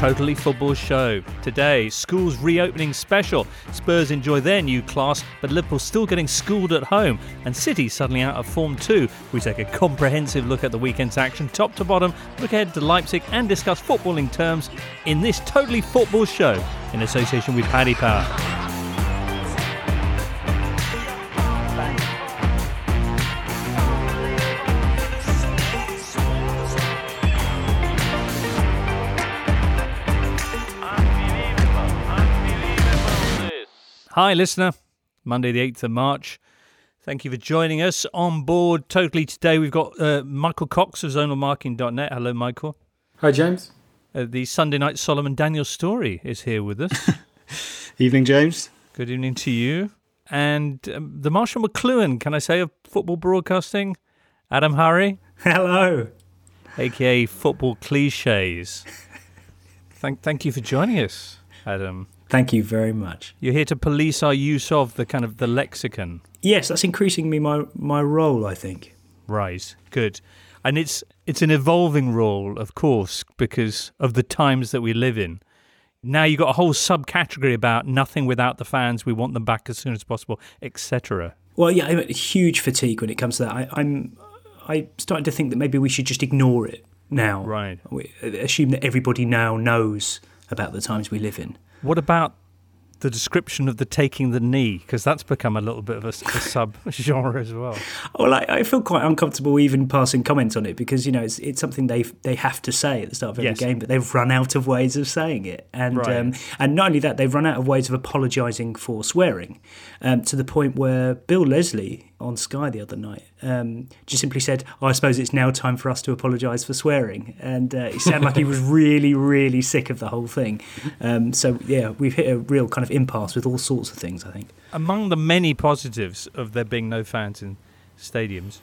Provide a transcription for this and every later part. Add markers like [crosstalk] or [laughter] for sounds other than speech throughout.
Totally Football Show. Today, school's reopening special. Spurs enjoy their new class, but Liverpool still getting schooled at home. And City suddenly out of form too. We take a comprehensive look at the weekend's action, top to bottom, look ahead to Leipzig, and discuss footballing terms in this Totally Football Show in association with Paddy Power. Hi, listener. Monday, the 8th of March. Thank you for joining us on board totally today. We've got uh, Michael Cox of zonalmarking.net. Hello, Michael. Hi, James. Uh, the Sunday night Solomon Daniel Storey is here with us. [laughs] Evening, James. Good evening to you. And um, the Marshall McLuhan, can I say, of football broadcasting, Adam Hurrey, Hello. aka Football Cliches. thank, thank you for joining us, Adam. Thank you very much. You're here to police our use of the kind of the lexicon. Yes, that's increasing me my my role. I think. Right. Good. And it's it's an evolving role, of course, because of the times that we live in. Now you've got a whole subcategory about nothing without the fans. We want them back as soon as possible, etc. Well, yeah, I'm at huge fatigue when it comes to that. I, I'm I'm starting to think that maybe we should just ignore it now. Right. We, assume that everybody now knows about the times we live in. What about the description of the taking the knee? Because that's become a little bit of a, a [laughs] sub genre as well. Well, I, I feel quite uncomfortable even passing comments on it because you know it's it's something they they have to say at the start of every Yes. game, but they've run out of ways of saying it, and Right. um, and not only that, they've run out of ways of apologising for swearing, um, to the point where Bill Leslie on Sky the other night um, just simply said, oh, "I suppose it's now time for us to apologise for swearing," and uh, it sounded like he was [laughs] really really sick of the whole thing. Um, so yeah, we've hit a real kind of impasse with all sorts of things. I think. Among the many positives of there being no fans in stadiums,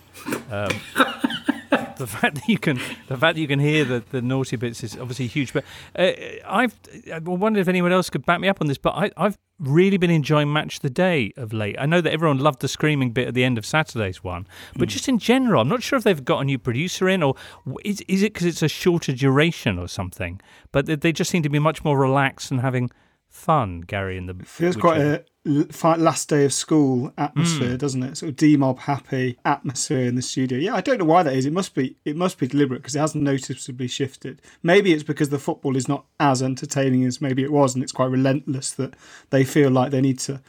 um, [laughs] [laughs] the fact that you can the fact that you can hear the, the naughty bits is obviously huge. But uh, I've I wondered if anyone else could back me up on this. But I, I've really been enjoying Match the Day of late. I know that everyone loved the screaming bit at the end of Saturday's one, but just in general, I'm not sure if they've got a new producer in or is is it because it's a shorter duration or something. But they, they just seem to be much more relaxed and having fun. Gary in the Feels quite I- a l- fi- last day of school atmosphere, Hmm. doesn't it? Sort of demob happy atmosphere in the studio. Yeah, I don't know why that is. It must be it must be deliberate because it hasn't noticeably shifted. Maybe it's because the football is not as entertaining as maybe it was, and it's quite relentless that they feel like they need to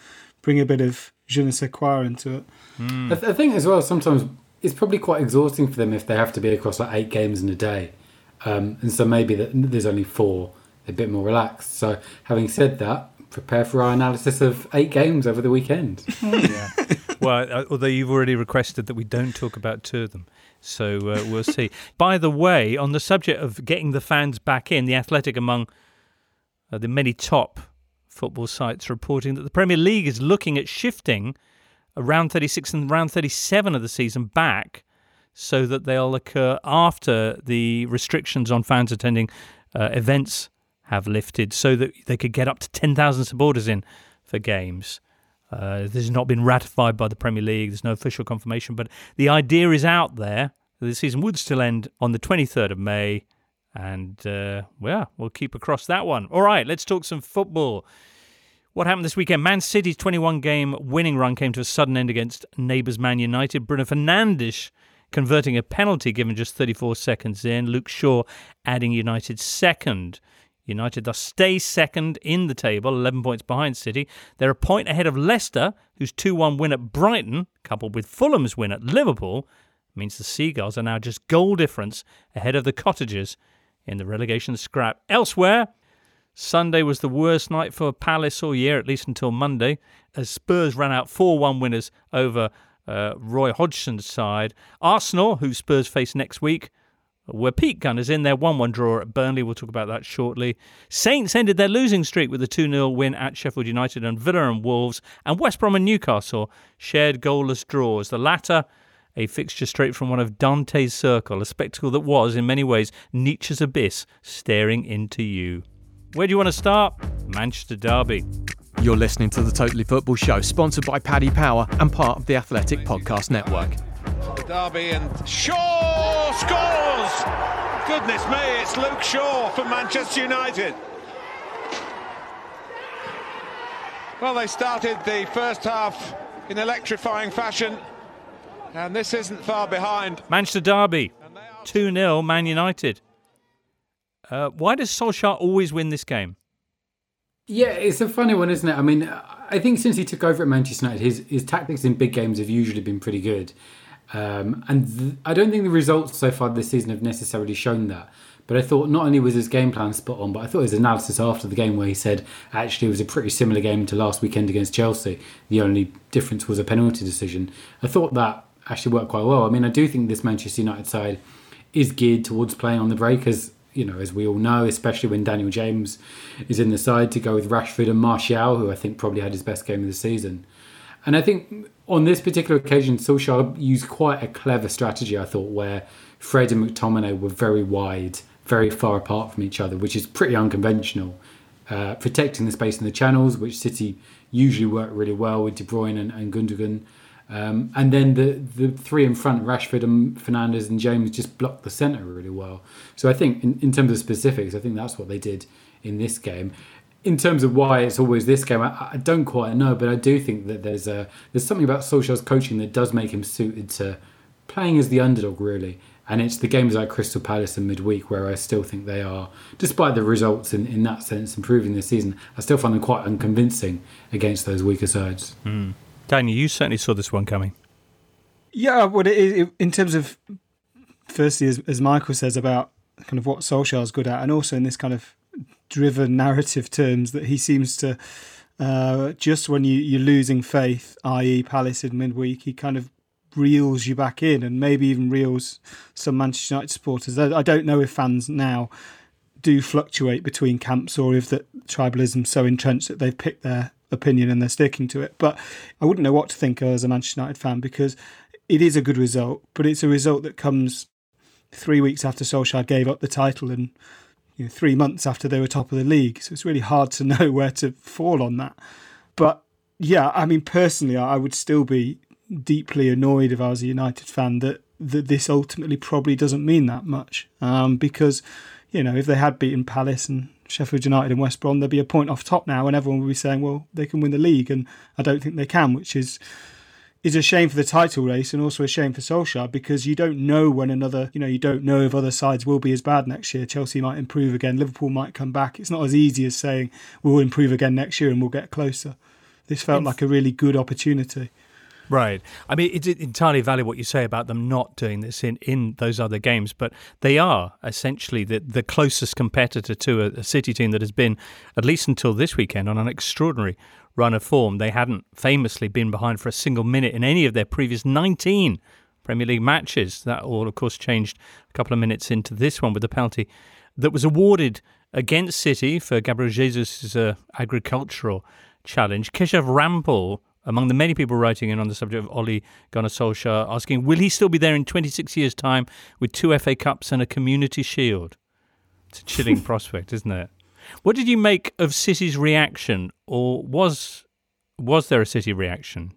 bring a bit of je ne sais quoi into it. Hmm. I, th- I think as well sometimes it's probably quite exhausting for them if they have to be across like eight games in a day, um, and so maybe that there's only four, a bit more relaxed. So having said that, prepare for our analysis of eight games over the weekend. [laughs] well, uh, although you've already requested that we don't talk about two of them. So uh, we'll see. [laughs] By the way, on the subject of getting the fans back in, The Athletic, among uh, the many top football sites, reporting that the Premier League is looking at shifting round 36 and round 37 of the season back so that they'll occur after the restrictions on fans attending uh, events have lifted so that they could get up to 10,000 supporters in for games. Uh, this has not been ratified by the Premier League. There's no official confirmation, but the idea is out there. The season would still end on the 23rd of May, and uh, well, we'll keep across that one. All right, let's talk some football. What happened this weekend? Man City's 21 game winning run came to a sudden end against neighbours Man United. Bruno Fernandes converting a penalty given just 34 seconds in. Luke Shaw adding United's second. United thus stay second in the table, 11 points behind City. They're a point ahead of Leicester, whose 2 1 win at Brighton, coupled with Fulham's win at Liverpool, means the Seagulls are now just goal difference ahead of the Cottagers in the relegation scrap. Elsewhere, Sunday was the worst night for Palace all year, at least until Monday, as Spurs ran out 4 1 winners over uh, Roy Hodgson's side. Arsenal, who Spurs face next week, were peak gunners in their 1 1 draw at Burnley. We'll talk about that shortly. Saints ended their losing streak with a 2 0 win at Sheffield United and Villa and Wolves. And West Brom and Newcastle shared goalless draws. The latter, a fixture straight from one of Dante's Circle, a spectacle that was, in many ways, Nietzsche's abyss staring into you. Where do you want to start? Manchester Derby. You're listening to the Totally Football Show, sponsored by Paddy Power and part of the Athletic Podcast Network. The Derby and Shaw scores! Goodness me, it's Luke Shaw for Manchester United. Well, they started the first half in electrifying fashion, and this isn't far behind. Manchester Derby, 2 0 Man United. Uh, why does Solskjaer always win this game? Yeah, it's a funny one, isn't it? I mean, I think since he took over at Manchester United, his, his tactics in big games have usually been pretty good. Um, and th- I don't think the results so far this season have necessarily shown that. But I thought not only was his game plan spot on, but I thought his analysis after the game where he said actually it was a pretty similar game to last weekend against Chelsea. The only difference was a penalty decision. I thought that actually worked quite well. I mean, I do think this Manchester United side is geared towards playing on the break as you know, as we all know, especially when Daniel James is in the side to go with Rashford and Martial, who I think probably had his best game of the season. And I think on this particular occasion, Solskjaer used quite a clever strategy, I thought, where Fred and McTominay were very wide very far apart from each other, which is pretty unconventional. Uh, protecting the space in the channels, which City usually work really well with De Bruyne and, and Gundogan. Um, and then the, the three in front, Rashford and Fernandes and James, just blocked the centre really well. So I think, in, in terms of specifics, I think that's what they did in this game. In terms of why it's always this game, I, I don't quite know, but I do think that there's a there's something about Solskjaer's coaching that does make him suited to playing as the underdog, really. And it's the games like Crystal Palace and midweek where I still think they are, despite the results in, in that sense, improving this season, I still find them quite unconvincing against those weaker sides. Mm. Daniel, you certainly saw this one coming. Yeah, what it is in terms of, firstly, as, as Michael says about kind of what Solskjaer's good at, and also in this kind of driven narrative terms that he seems to, uh, just when you, you're losing faith, i.e., Palace in midweek, he kind of reels you back in and maybe even reels some Manchester United supporters. I don't know if fans now do fluctuate between camps or if that tribalism's so entrenched that they've picked their opinion and they're sticking to it. But I wouldn't know what to think as a Manchester United fan because it is a good result, but it's a result that comes three weeks after Solskjaer gave up the title and you know, three months after they were top of the league. So it's really hard to [laughs] know where to fall on that. But yeah, I mean, personally, I would still be deeply annoyed if I was a United fan that, that this ultimately probably doesn't mean that much. Um, because, you know, if they had beaten Palace and Sheffield United and West Brom, there'd be a point off top now, and everyone would be saying, well, they can win the league. And I don't think they can, which is is a shame for the title race and also a shame for Solskjaer because you don't know when another, you know, you don't know if other sides will be as bad next year. Chelsea might improve again, Liverpool might come back. It's not as easy as saying we'll improve again next year and we'll get closer. This felt like a really good opportunity. Right. I mean, it's entirely valid what you say about them not doing this in, in those other games, but they are essentially the, the closest competitor to a, a City team that has been, at least until this weekend, on an extraordinary run of form. They hadn't famously been behind for a single minute in any of their previous 19 Premier League matches. That all, of course, changed a couple of minutes into this one with the penalty that was awarded against City for Gabriel Jesus' uh, agricultural challenge. Keshav Rampal among the many people writing in on the subject of Ole Gunnar Solskjaer, asking, will he still be there in 26 years' time with two FA Cups and a Community Shield? It's a chilling [laughs] prospect, isn't it? What did you make of City's reaction, or was Was there a City reaction?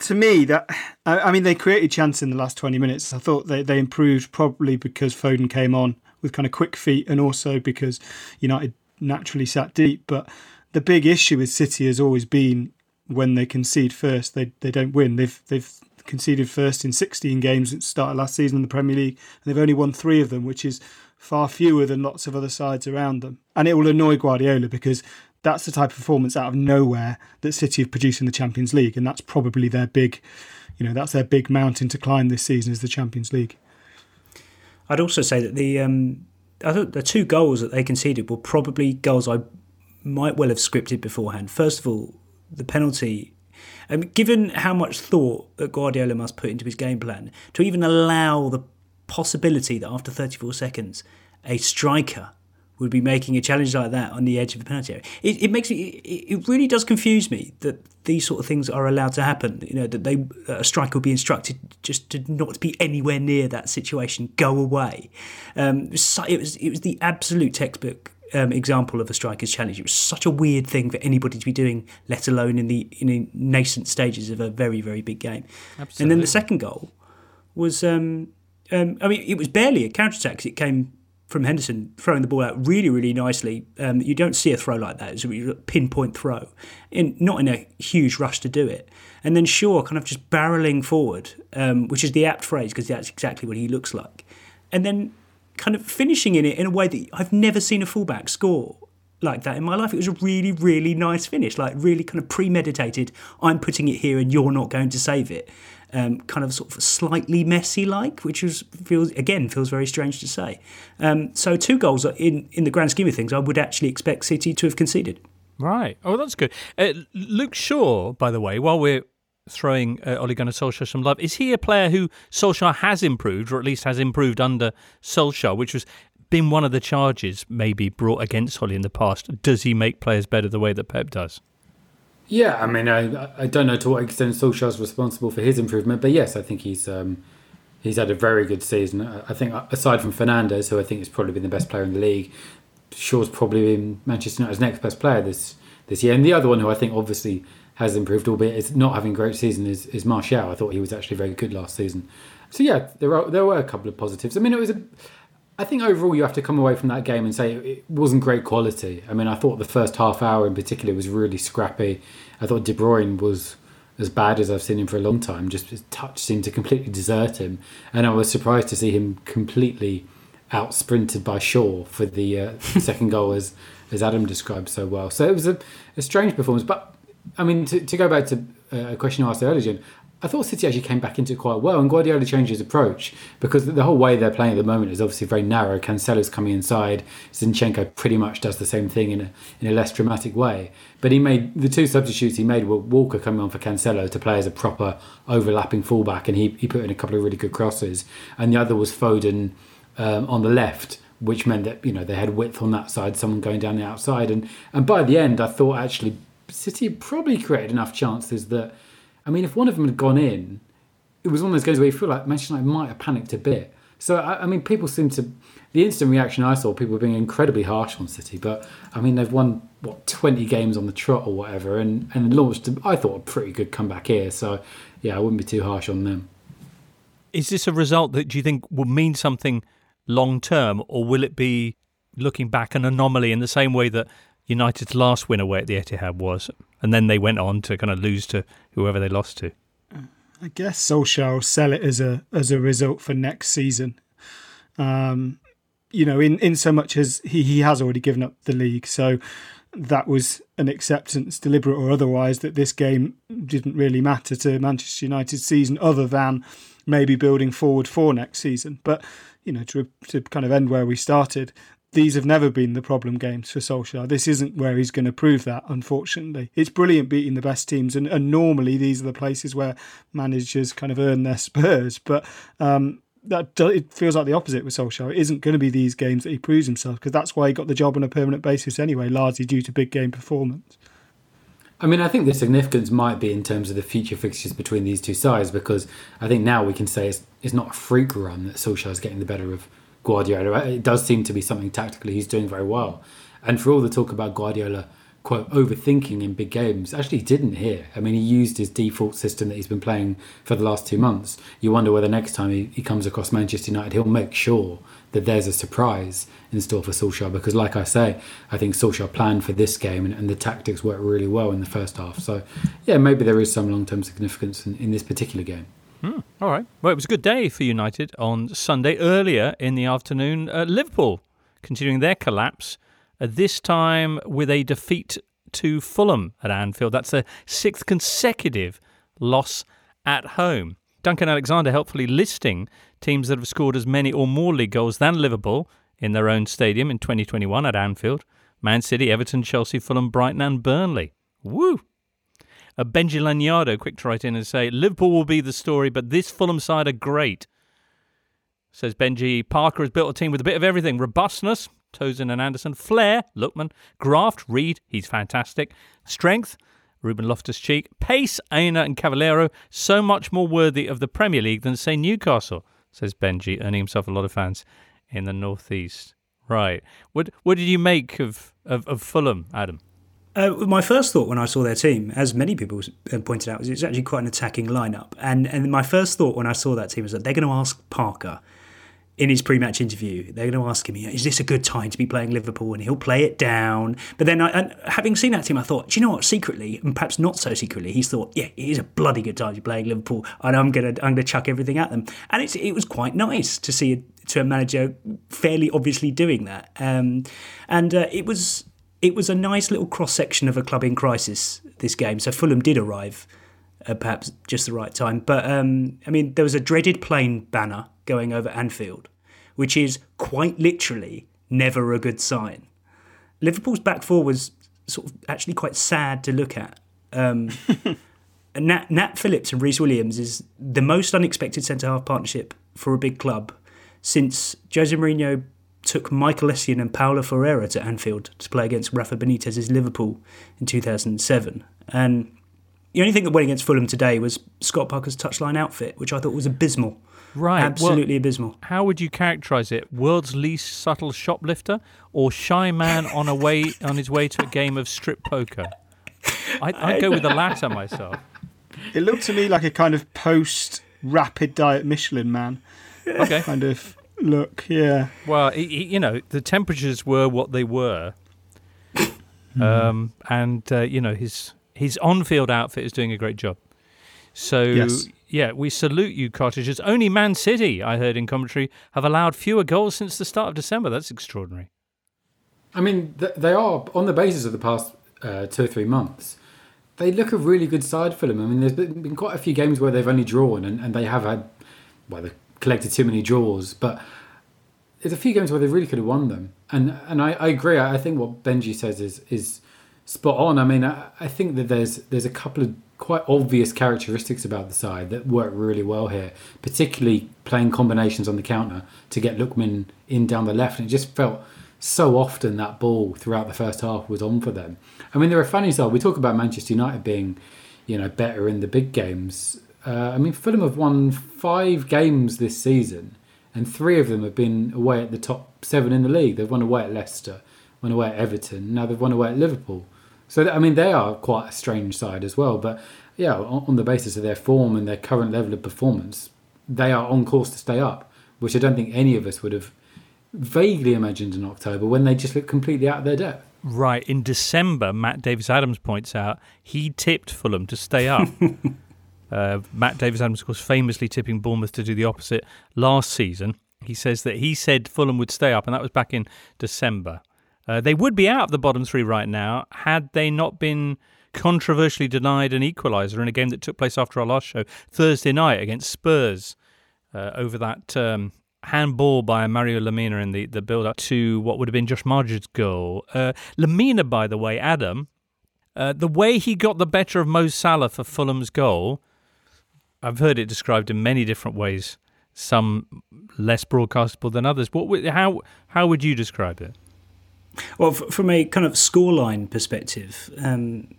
To me, that I, I mean, they created chance in the last twenty minutes. I thought they, they improved probably because Foden came on with kind of quick feet, and also because United naturally sat deep. But the big issue with City has always been when they concede first, they they don't win. They've they've conceded first in 16 games since of last season in the Premier League, and they've only won three of them, which is far fewer than lots of other sides around them. And it will annoy Guardiola because that's the type of performance out of nowhere that City have produced in the Champions League, and that's probably their big, you know, that's their big mountain to climb this season is the Champions League. I'd also say that the um, I thought the two goals that they conceded were probably goals I might well have scripted beforehand. First of all, the penalty. Um, given how much thought that Guardiola must put into his game plan, to even allow the possibility that after 34 seconds, a striker would be making a challenge like that on the edge of the penalty area. It, it makes me, it, it really does confuse me that these sort of things are allowed to happen. You know that they a striker would be instructed just to not be anywhere near that situation, go away. Um, it was it was the absolute textbook um, example of a striker's challenge. It was such a weird thing for anybody to be doing, let alone in the in the nascent stages of a very very big game. Absolutely. And then the second goal was, um, um, I mean, it was barely a counter attack. It came from Henderson throwing the ball out really really nicely. Um, you don't see a throw like that. It's a pinpoint throw, in not in a huge rush to do it. And then Shaw kind of just barreling forward, um, which is the apt phrase because that's exactly what he looks like. And then kind of finishing in it in a way that I've never seen a fullback score like that in my life. It was a really, really nice finish, like really kind of premeditated. I'm putting it here and you're not going to save it. Um, kind of sort of slightly messy like, which feels again feels very strange to say. Um, so two goals in in the grand scheme of things, I would actually expect City to have conceded. Right. Oh, that's good. Uh, Luke Shaw, by the way, while we're throwing uh, Ole Gunnar Solskjaer some love. Is he a player who Solskjaer has improved, or at least has improved under Solskjaer, which was been one of the charges maybe brought against Holly in the past? Does he make players better the way that Pep does? Yeah, I mean, I I don't know to what extent Solskjaer's responsible for his improvement, but yes, I think he's um, he's had a very good season. I think aside from Fernandes, who I think has probably been the best player in the league, Shaw's probably been Manchester United's next best player this this year, and the other one who I think obviously has improved, albeit it's not having a great season, is, is Martial. I thought he was actually very good last season. So yeah, there are there were a couple of positives. I mean, it was a. I think overall you have to come away from that game and say it wasn't great quality. I mean, I thought the first half hour in particular was really scrappy. I thought De Bruyne was as bad as I've seen him for a long time. Just his touch seemed to completely desert him, and I was surprised to see him completely out sprinted by Shaw for the uh, [laughs] second goal, as as Adam described so well. So it was a, a strange performance, but I mean, to, to go back to uh, a question I asked earlier, Jen, I thought City actually came back into it quite well, and Guardiola changed his approach because the whole way they're playing at the moment is obviously very narrow. Cancelo's coming inside, Zinchenko pretty much does the same thing in a in a less dramatic way. But he made the two substitutes he made were Walker coming on for Cancelo to play as a proper overlapping fullback, and he, he put in a couple of really good crosses, and the other was Foden um, on the left which meant that you know they had width on that side, someone going down the outside, and and by the end, I thought actually City probably created enough chances that, I mean, if one of them had gone in, it was one of those games where you feel like Manchester United might have panicked a bit. So I, I mean, people seem to. The instant reaction I saw, people were being incredibly harsh on City, but I mean, they've won what twenty games on the trot or whatever, and and launched. I thought a pretty good comeback here. So yeah, I wouldn't be too harsh on them. Is this a result that do you think will mean something long term, or will it be looking back an anomaly in the same way that United's last win away at the Etihad was, and then they went on to kind of lose to whoever they lost to. I guess Solskjaer will sell it as a as a result for next season. Um, you know, in, in so much as he, he has already given up the league, so that was an acceptance, deliberate or otherwise, that this game didn't really matter to Manchester United's season, other than maybe building forward for next season. But you know, to to kind of end where we started, these have never been the problem games for Solskjaer. This isn't where he's going to prove that, unfortunately. It's brilliant beating the best teams, and, and normally these are the places where managers kind of earn their [laughs] spurs. But um, that it feels like the opposite with Solskjaer. It isn't going to be these games that he proves himself because that's why he got the job on a permanent basis anyway, largely due to big game performance. I mean, I think the significance might be in terms of the future fixtures between these two sides because I think now we can say it's, it's not a freak run that Solskjaer is getting the better of Guardiola. It does seem to be something tactically he's doing very well. And for all the talk about Guardiola quote overthinking in big games actually he didn't here. I mean, he used his default system that he's been playing for the last two months. You wonder whether next time he, he comes across Manchester United, he'll make sure that there's a surprise in store for Solskjaer. Because, like I say, I think Solskjaer planned for this game and, and the tactics worked really well in the first half. So, yeah, maybe there is some long term significance in, in this particular game. Hmm, all right. Well, it was a good day for United on Sunday. Earlier in the afternoon, uh, Liverpool continuing their collapse uh, this time with a defeat to Fulham at Anfield. That's a sixth consecutive loss at home. Duncan Alexander helpfully listing teams that have scored as many or more league goals than Liverpool in their own stadium in 2021 at Anfield. Man City, Everton, Chelsea, Fulham, Brighton, and Burnley. Woo! A Benji Lanyado quick to write in and say Liverpool will be the story, but this Fulham side are great. Says Benji, Parker has built a team with a bit of everything robustness, Tosin and Anderson. Flair, Lookman. Graft, Reed, he's fantastic. Strength, Ruben Loftus Cheek. Pace, Aina and Cavaleiro. So much more worthy of the Premier League than, say, Newcastle, says Benji, earning himself a lot of fans in the Northeast. Right. What what did you make of, of, of Fulham, Adam? Uh, my first thought when I saw their team, as many people pointed out, was it's actually quite an attacking lineup. And and my first thought when I saw that team was that they're going to ask Parker in his pre-match interview, they're going to ask him, "Is this a good time to be playing Liverpool?" And he'll play it down. But then, I, having seen that team, I thought, do you know what? Secretly, and perhaps not so secretly, he's thought, "Yeah, it is a bloody good time to be playing Liverpool, and I'm going to I'm to chuck everything at them." And it was quite nice to see a, to a manager fairly obviously doing that. Um, and uh, it was it was a nice little cross section of a club in crisis. This game, so Fulham did arrive. Uh, perhaps just the right time. But um, I mean, there was a dreaded plane banner going over Anfield, which is quite literally never a good sign. Liverpool's back four was sort of actually quite sad to look at. Um, [laughs] Nat, Nat Phillips and Rhys Williams is the most unexpected centre half partnership for a big club since Jose Mourinho took Michael Essien and Paulo Ferreira to Anfield to play against Rafa Benitez's Liverpool in 2007. And the only thing that went against Fulham today was Scott Parker's touchline outfit, which I thought was abysmal. Right. Absolutely well, abysmal. How would you characterise it? World's least subtle shoplifter or shy man on a way [laughs] on his way to a game of strip poker? I, I'd go with the latter myself. It looked to me like a kind of post rapid diet Michelin man. Okay. Kind of look, yeah. Well, he, he, you know, the temperatures were what they were. Um, and, uh, you know, his his on field outfit is doing a great job. So, Yes. yeah, we salute you, cottagers. Only Man City, I heard in commentary, have allowed fewer goals since the start of December. That's extraordinary. I mean, th- they are on the basis of the past uh, two or three months. They look a really good side for them. I mean, there's been, been quite a few games where they've only drawn, and, and they have had well, they collected too many draws, but there's a few games where they really could have won them. And and I, I agree. I think what Benji says is is spot on. I mean, I, I think that there's there's a couple of quite obvious characteristics about the side that work really well here, particularly playing combinations on the counter to get Lookman in down the left. And it just felt so often that ball throughout the first half was on for them. I mean, they're a funny side. We talk about Manchester United being, you know, better in the big games. Uh, I mean, Fulham have won five games this season, and three of them have been away at the top seven in the league. They've won away at Leicester, won away at Everton, now they've won away at Liverpool. So, I mean, they are quite a strange side as well. But yeah, on, on the basis of their form and their current level of performance, they are on course to stay up, which I don't think any of us would have vaguely imagined in October when they just looked completely out of their depth. Right. In December, Matt Davis Adams points out he tipped Fulham to stay up. [laughs] uh, Matt Davis Adams, of course, famously tipping Bournemouth to do the opposite last season. He says that he said Fulham would stay up, and that was back in December. Uh, they would be out of the bottom three right now had they not been controversially denied an equaliser in a game that took place after our last show Thursday night against Spurs uh, over that um, handball by Mario Lemina in the, the build up to what would have been Josh Maja's goal. Uh, Lemina, by the way, Adam, uh, the way he got the better of Mo Salah for Fulham's goal, I've heard it described in many different ways, some less broadcastable than others. What how how would you describe it? Well, from a kind of scoreline perspective, um,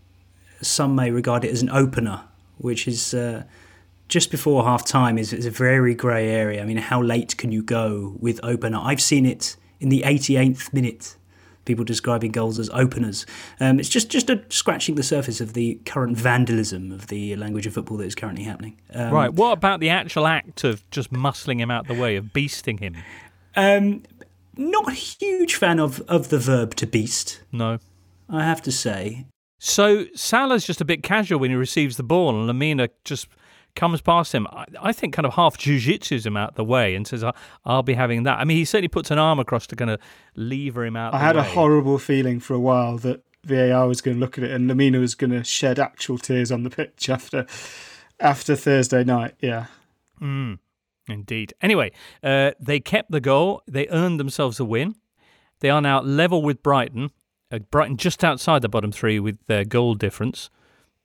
some may regard it as an opener, which is uh, just before half time is, is a very grey area. I mean, how late can you go with opener? I've seen it in the 88th minute people describing goals as openers. Um, it's just just a scratching the surface of the current vandalism of the language of football that is currently happening. Um, right. What about the actual act of just muscling him out the way, of beasting him? Um, not a huge fan of, of the verb to beast, No. I have to say. So Salah's just a bit casual when he receives the ball, and Lemina just comes past him. I, I think kind of half jujitsus him out the way and says, "I- "I'll be having that." I mean, he certainly puts an arm across to kind of lever him out. I the had a horrible feeling for a while that VAR was going to look at it and Lemina was going to shed actual tears on the pitch after after Thursday night. Yeah. Mm, indeed. Anyway, uh, they kept the goal. They earned themselves a win. They are now level with Brighton. Uh, Brighton just outside the bottom three with their goal difference.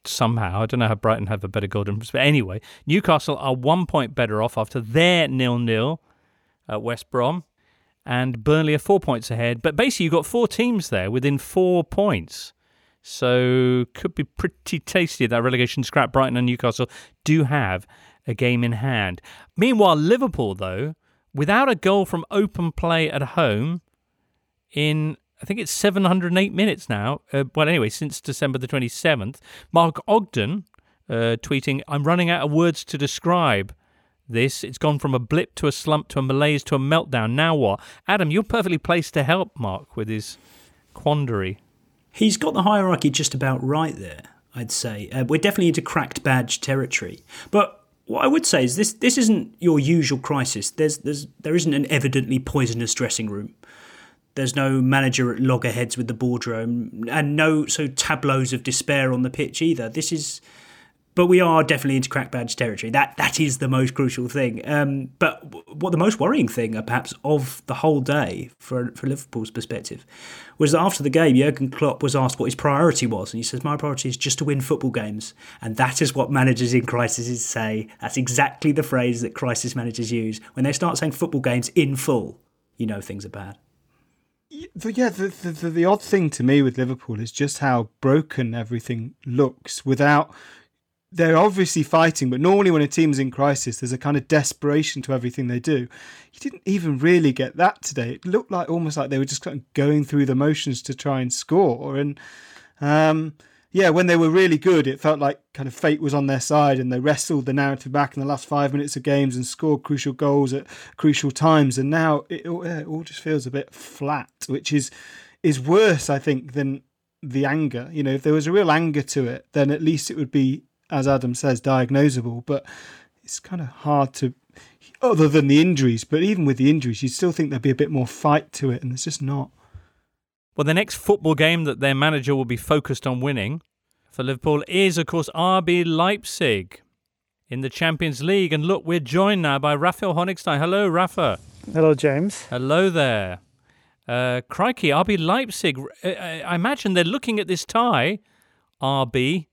Somehow, I don't know how Brighton have a better goal difference, but anyway, Newcastle are one point better off after their nil-nil at West Brom, and Burnley are four points ahead. But basically, you've got four teams there within four points. So could be pretty tasty that relegation scrap. Brighton and Newcastle do have a game in hand. Meanwhile, Liverpool though, without a goal from open play at home in I think it's 708 minutes now. Uh, well, anyway, since December the 27th, Mark Ogden uh, tweeting, "I'm running out of words to describe." This it's gone from a blip to a slump to a malaise to a meltdown. Now what? Adam, you're perfectly placed to help Mark with his quandary. He's got the hierarchy just about right there, I'd say. Uh, we're definitely into cracked badge territory. But what I would say is this this isn't your usual crisis. There's there's there isn't an evidently poisonous dressing room. There's no manager at loggerheads with the boardroom and no so tableaus of despair on the pitch either. This is but we are definitely into crack badge territory. That that is the most crucial thing. Um, but what the most worrying thing, uh, perhaps, of the whole day for for Liverpool's perspective, was that after the game, Jurgen Klopp was asked what his priority was, and he says, "My priority is just to win football games," and that is what managers in crises say. That's exactly the phrase that crisis managers use when they start saying football games in full. You know things are bad. The, yeah, the, the, the, odd thing to me with Liverpool is just how broken everything looks without. They're obviously fighting, but normally when a team's in crisis, there's a kind of desperation to everything they do. You didn't even really get that today. It looked like almost like they were just kind of going through the motions to try and score. And um, yeah, when they were really good, it felt like kind of fate was on their side and they wrestled the narrative back in the last five minutes of games and scored crucial goals at crucial times. And now it, it all just feels a bit flat, which is is worse, I think, than the anger. You know, if there was a real anger to it, then at least it would be, as Adam says, diagnosable. But it's kind of hard to, other than the injuries. But even with the injuries, you'd still think there'd be a bit more fight to it, and there's just not. Well, the next football game that their manager will be focused on winning for Liverpool is, of course, RB Leipzig in the Champions League. And look, we're joined now by Raphael Honigstein. Hello, Rafa. Hello, James. Hello there. Uh, crikey, RB Leipzig. uh, I imagine they're looking at this tie, RB,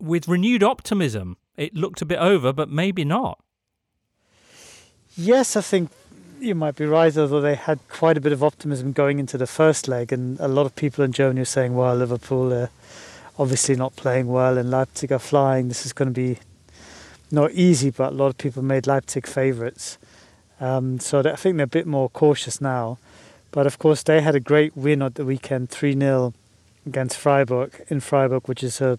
with renewed optimism. It looked a bit over, but maybe not. Yes, I think you might be right, although they had quite a bit of optimism going into the first leg, and a lot of people in Germany are saying, well, Liverpool are obviously not playing well, and Leipzig are flying. This is going to be not easy, but a lot of people made Leipzig favourites. Um, so I think they're a bit more cautious now. But of course, they had a great win at the weekend 3 0 against Freiburg in Freiburg, which is a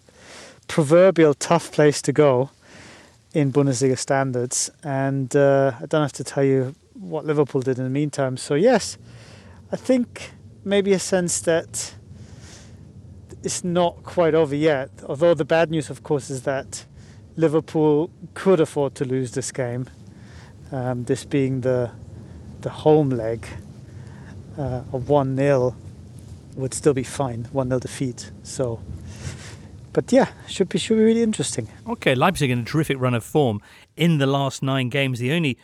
proverbial tough place to go in Bundesliga standards. And uh, I don't have to tell you what Liverpool did in the meantime. So, yes, I think maybe a sense that it's not quite over yet. Although the bad news, of course, is that Liverpool could afford to lose this game. Um, this being the the home leg uh, of one 0 would still be fine. One 0 defeat. So, but yeah, should be should be really interesting. Okay, Leipzig in a terrific run of form in the last nine games. The only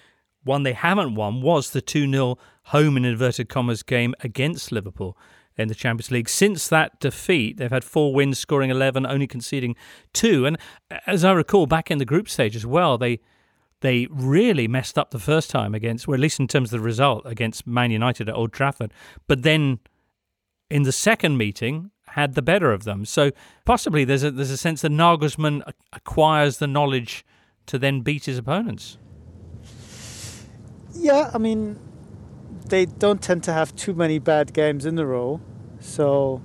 one they haven't won was the 2 0 home in inverted commas game against Liverpool in the Champions League. Since that defeat, they've had four wins, scoring 11, only conceding two. And as I recall, back in the group stage as well, they they really messed up the first time against, well, at least in terms of the result, against Man United at Old Trafford. But then in the second meeting, had the better of them. So possibly there's a there's a sense that Nagelsmann acquires the knowledge to then beat his opponents. Yeah, I mean, they don't tend to have too many bad games in a row. So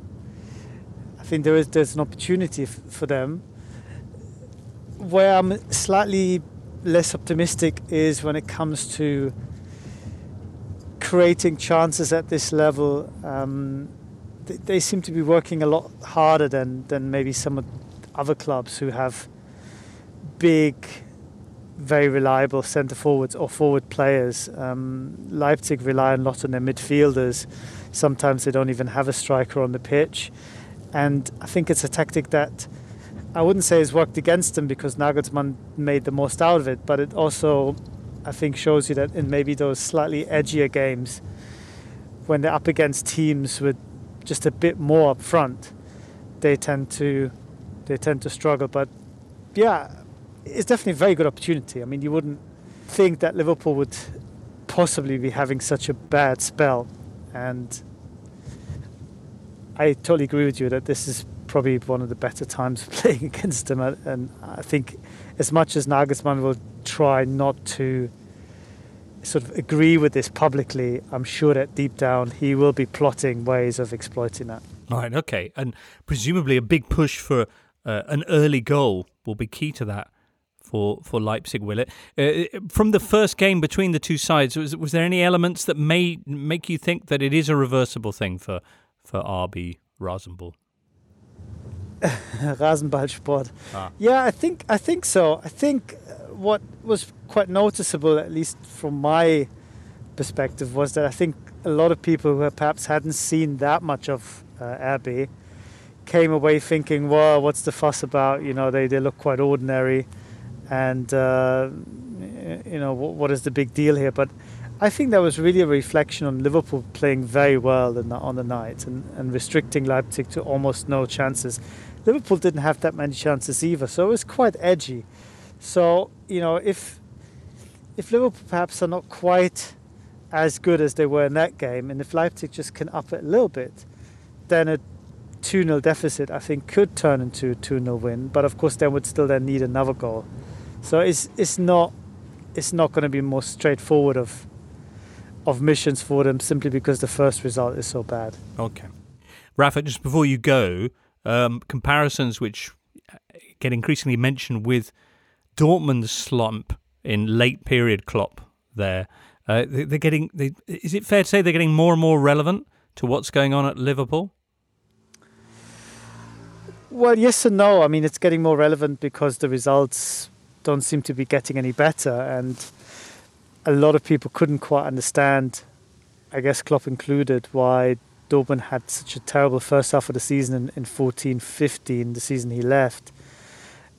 I think there is there's an opportunity f- for them. Where I'm slightly less optimistic is when it comes to creating chances at this level. Um, they, they seem to be working a lot harder than than maybe some of other clubs who have big, very reliable centre forwards or forward players. Um, Leipzig rely a lot on their midfielders. Sometimes they don't even have a striker on the pitch, and I think it's a tactic that I wouldn't say has worked against them because Nagelsmann made the most out of it, but it also I think shows you that in maybe those slightly edgier games, when they're up against teams with just a bit more up front, they tend to they tend to struggle. But yeah, it's definitely a very good opportunity. I mean, you wouldn't think that Liverpool would possibly be having such a bad spell, and I totally agree with you that this is probably one of the better times [laughs] playing against them. And I think, as much as Nagelsmann will try not to sort of agree with this publicly, I'm sure that deep down he will be plotting ways of exploiting that. Right. Okay. And presumably a big push for uh, an early goal will be key to that for for Leipzig. Will it? Uh, from the first game between the two sides, was was there any elements that may make you think that it is a reversible thing for for RB Rasenball? [laughs] Rasenballsport. Ah. Yeah, I think I think so. I think what was quite noticeable, at least from my perspective, was that I think a lot of people who perhaps hadn't seen that much of uh, RB came away thinking, "Well, what's the fuss about? You know, they, they look quite ordinary, and uh, you know, what, what is the big deal here?" But I think that was really a reflection on Liverpool playing very well on the night and, and restricting Leipzig to almost no chances. Liverpool didn't have that many chances either, so it was quite edgy. So you know, if if Liverpool perhaps are not quite as good as they were in that game, and if Leipzig just can up it a little bit, then a 2 0 deficit I think could turn into a 2 0 win. But of course, they would still then need another goal. So it's it's not it's not going to be more straightforward of of missions for them simply because the first result is so bad. Okay, Rafa, just before you go, um, comparisons which get increasingly mentioned with Dortmund's slump in late period Klopp there. Uh, they're getting. They, is it fair to say they're getting more and more relevant to what's going on at Liverpool? Well, yes and no. I mean, it's getting more relevant because the results don't seem to be getting any better, and a lot of people couldn't quite understand, I guess Klopp included, why Dortmund had such a terrible first half of the season in, in 14 15, the season he left.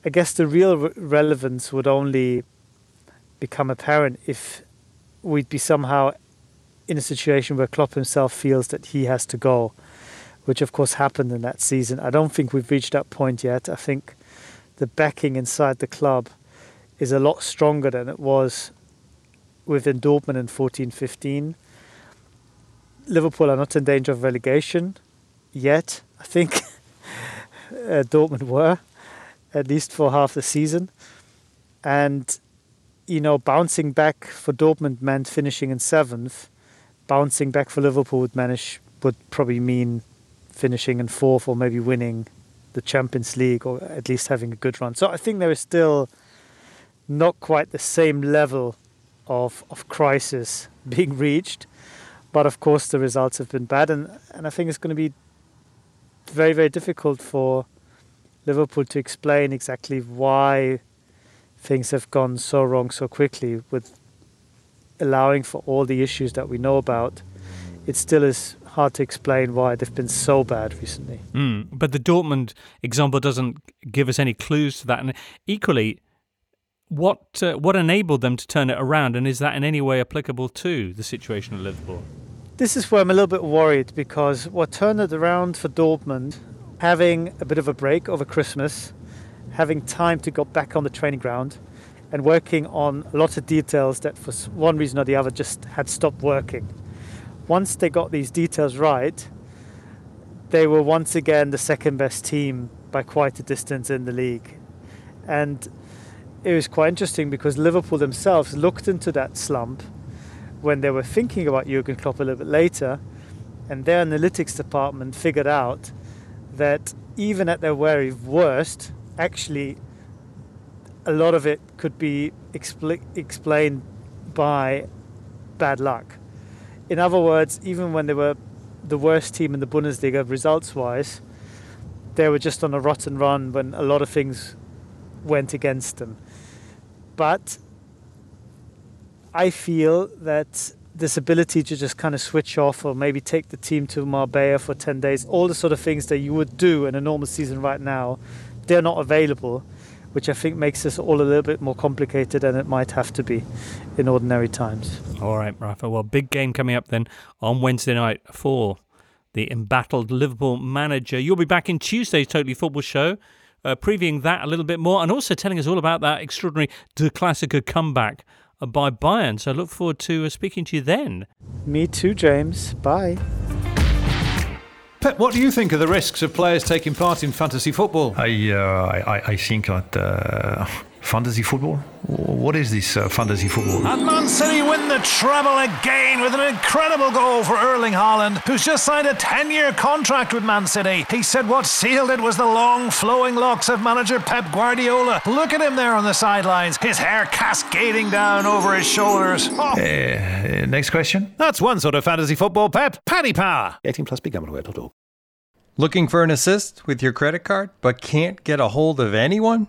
I guess the real re- relevance would only become apparent if we'd be somehow in a situation where Klopp himself feels that he has to go, which of course happened in that season. I don't think we've reached that point yet. I think the backing inside the club is a lot stronger than it was within Dortmund in 14 15. Liverpool are not in danger of relegation yet. I think [laughs] uh, Dortmund were at least for half the season. And, you know, bouncing back for Dortmund meant finishing in seventh. Bouncing back for Liverpool would manage would probably mean finishing in fourth or maybe winning the Champions League or at least having a good run. So I think there is still not quite the same level of of crisis [laughs] being reached. But of course the results have been bad and, and I think it's going to be very, very difficult for Liverpool to explain exactly why things have gone so wrong so quickly with allowing for all the issues that we know about. It still is hard to explain why they've been so bad recently. Mm, but the Dortmund example doesn't give us any clues to that. And equally, what uh, what enabled them to turn it around, and is that in any way applicable to the situation at Liverpool? This is where I'm a little bit worried because what turned it around for Dortmund having a bit of a break over Christmas, having time to go back on the training ground, and working on a lot of details that, for one reason or the other, just had stopped working. Once they got these details right, they were once again the second best team by quite a distance in the league. And it was quite interesting because Liverpool themselves looked into that slump when they were thinking about Jurgen Klopp a little bit later And their analytics department figured out that even at their very worst, actually, a lot of it could be expl- explained by bad luck. In other words, even when they were the worst team in the Bundesliga results wise, they were just on a rotten run when a lot of things went against them. But I feel that this ability to just kind of switch off or maybe take the team to Marbella for 10 days, all the sort of things that you would do in a normal season right now, they're not available, which I think makes this all a little bit more complicated than it might have to be in ordinary times. All right, Rafa. Well, big game coming up then on Wednesday night for the embattled Liverpool manager. You'll be back in Tuesday's Totally Football show, uh, previewing that a little bit more and also telling us all about that extraordinary Der Klassiker comeback uh, by Bayern. So I look forward to uh, speaking to you then. Me too, James. Bye. Pep, what do you think of the risks of players taking part in fantasy football? I uh, I, I think that uh, fantasy football. What is this uh, fantasy football? And Man City win the treble again with an incredible goal for Erling Haaland, who's just signed a 10 year contract with Man City. He said what sealed it was the long flowing locks of manager Pep Guardiola. Look at him there on the sidelines, his hair cascading down over his shoulders. Oh. Uh, next question. That's one sort of fantasy football, Pep. Paddy Power. 18 plus BeGambleAware.org. Looking for an assist with your credit card but can't get a hold of anyone?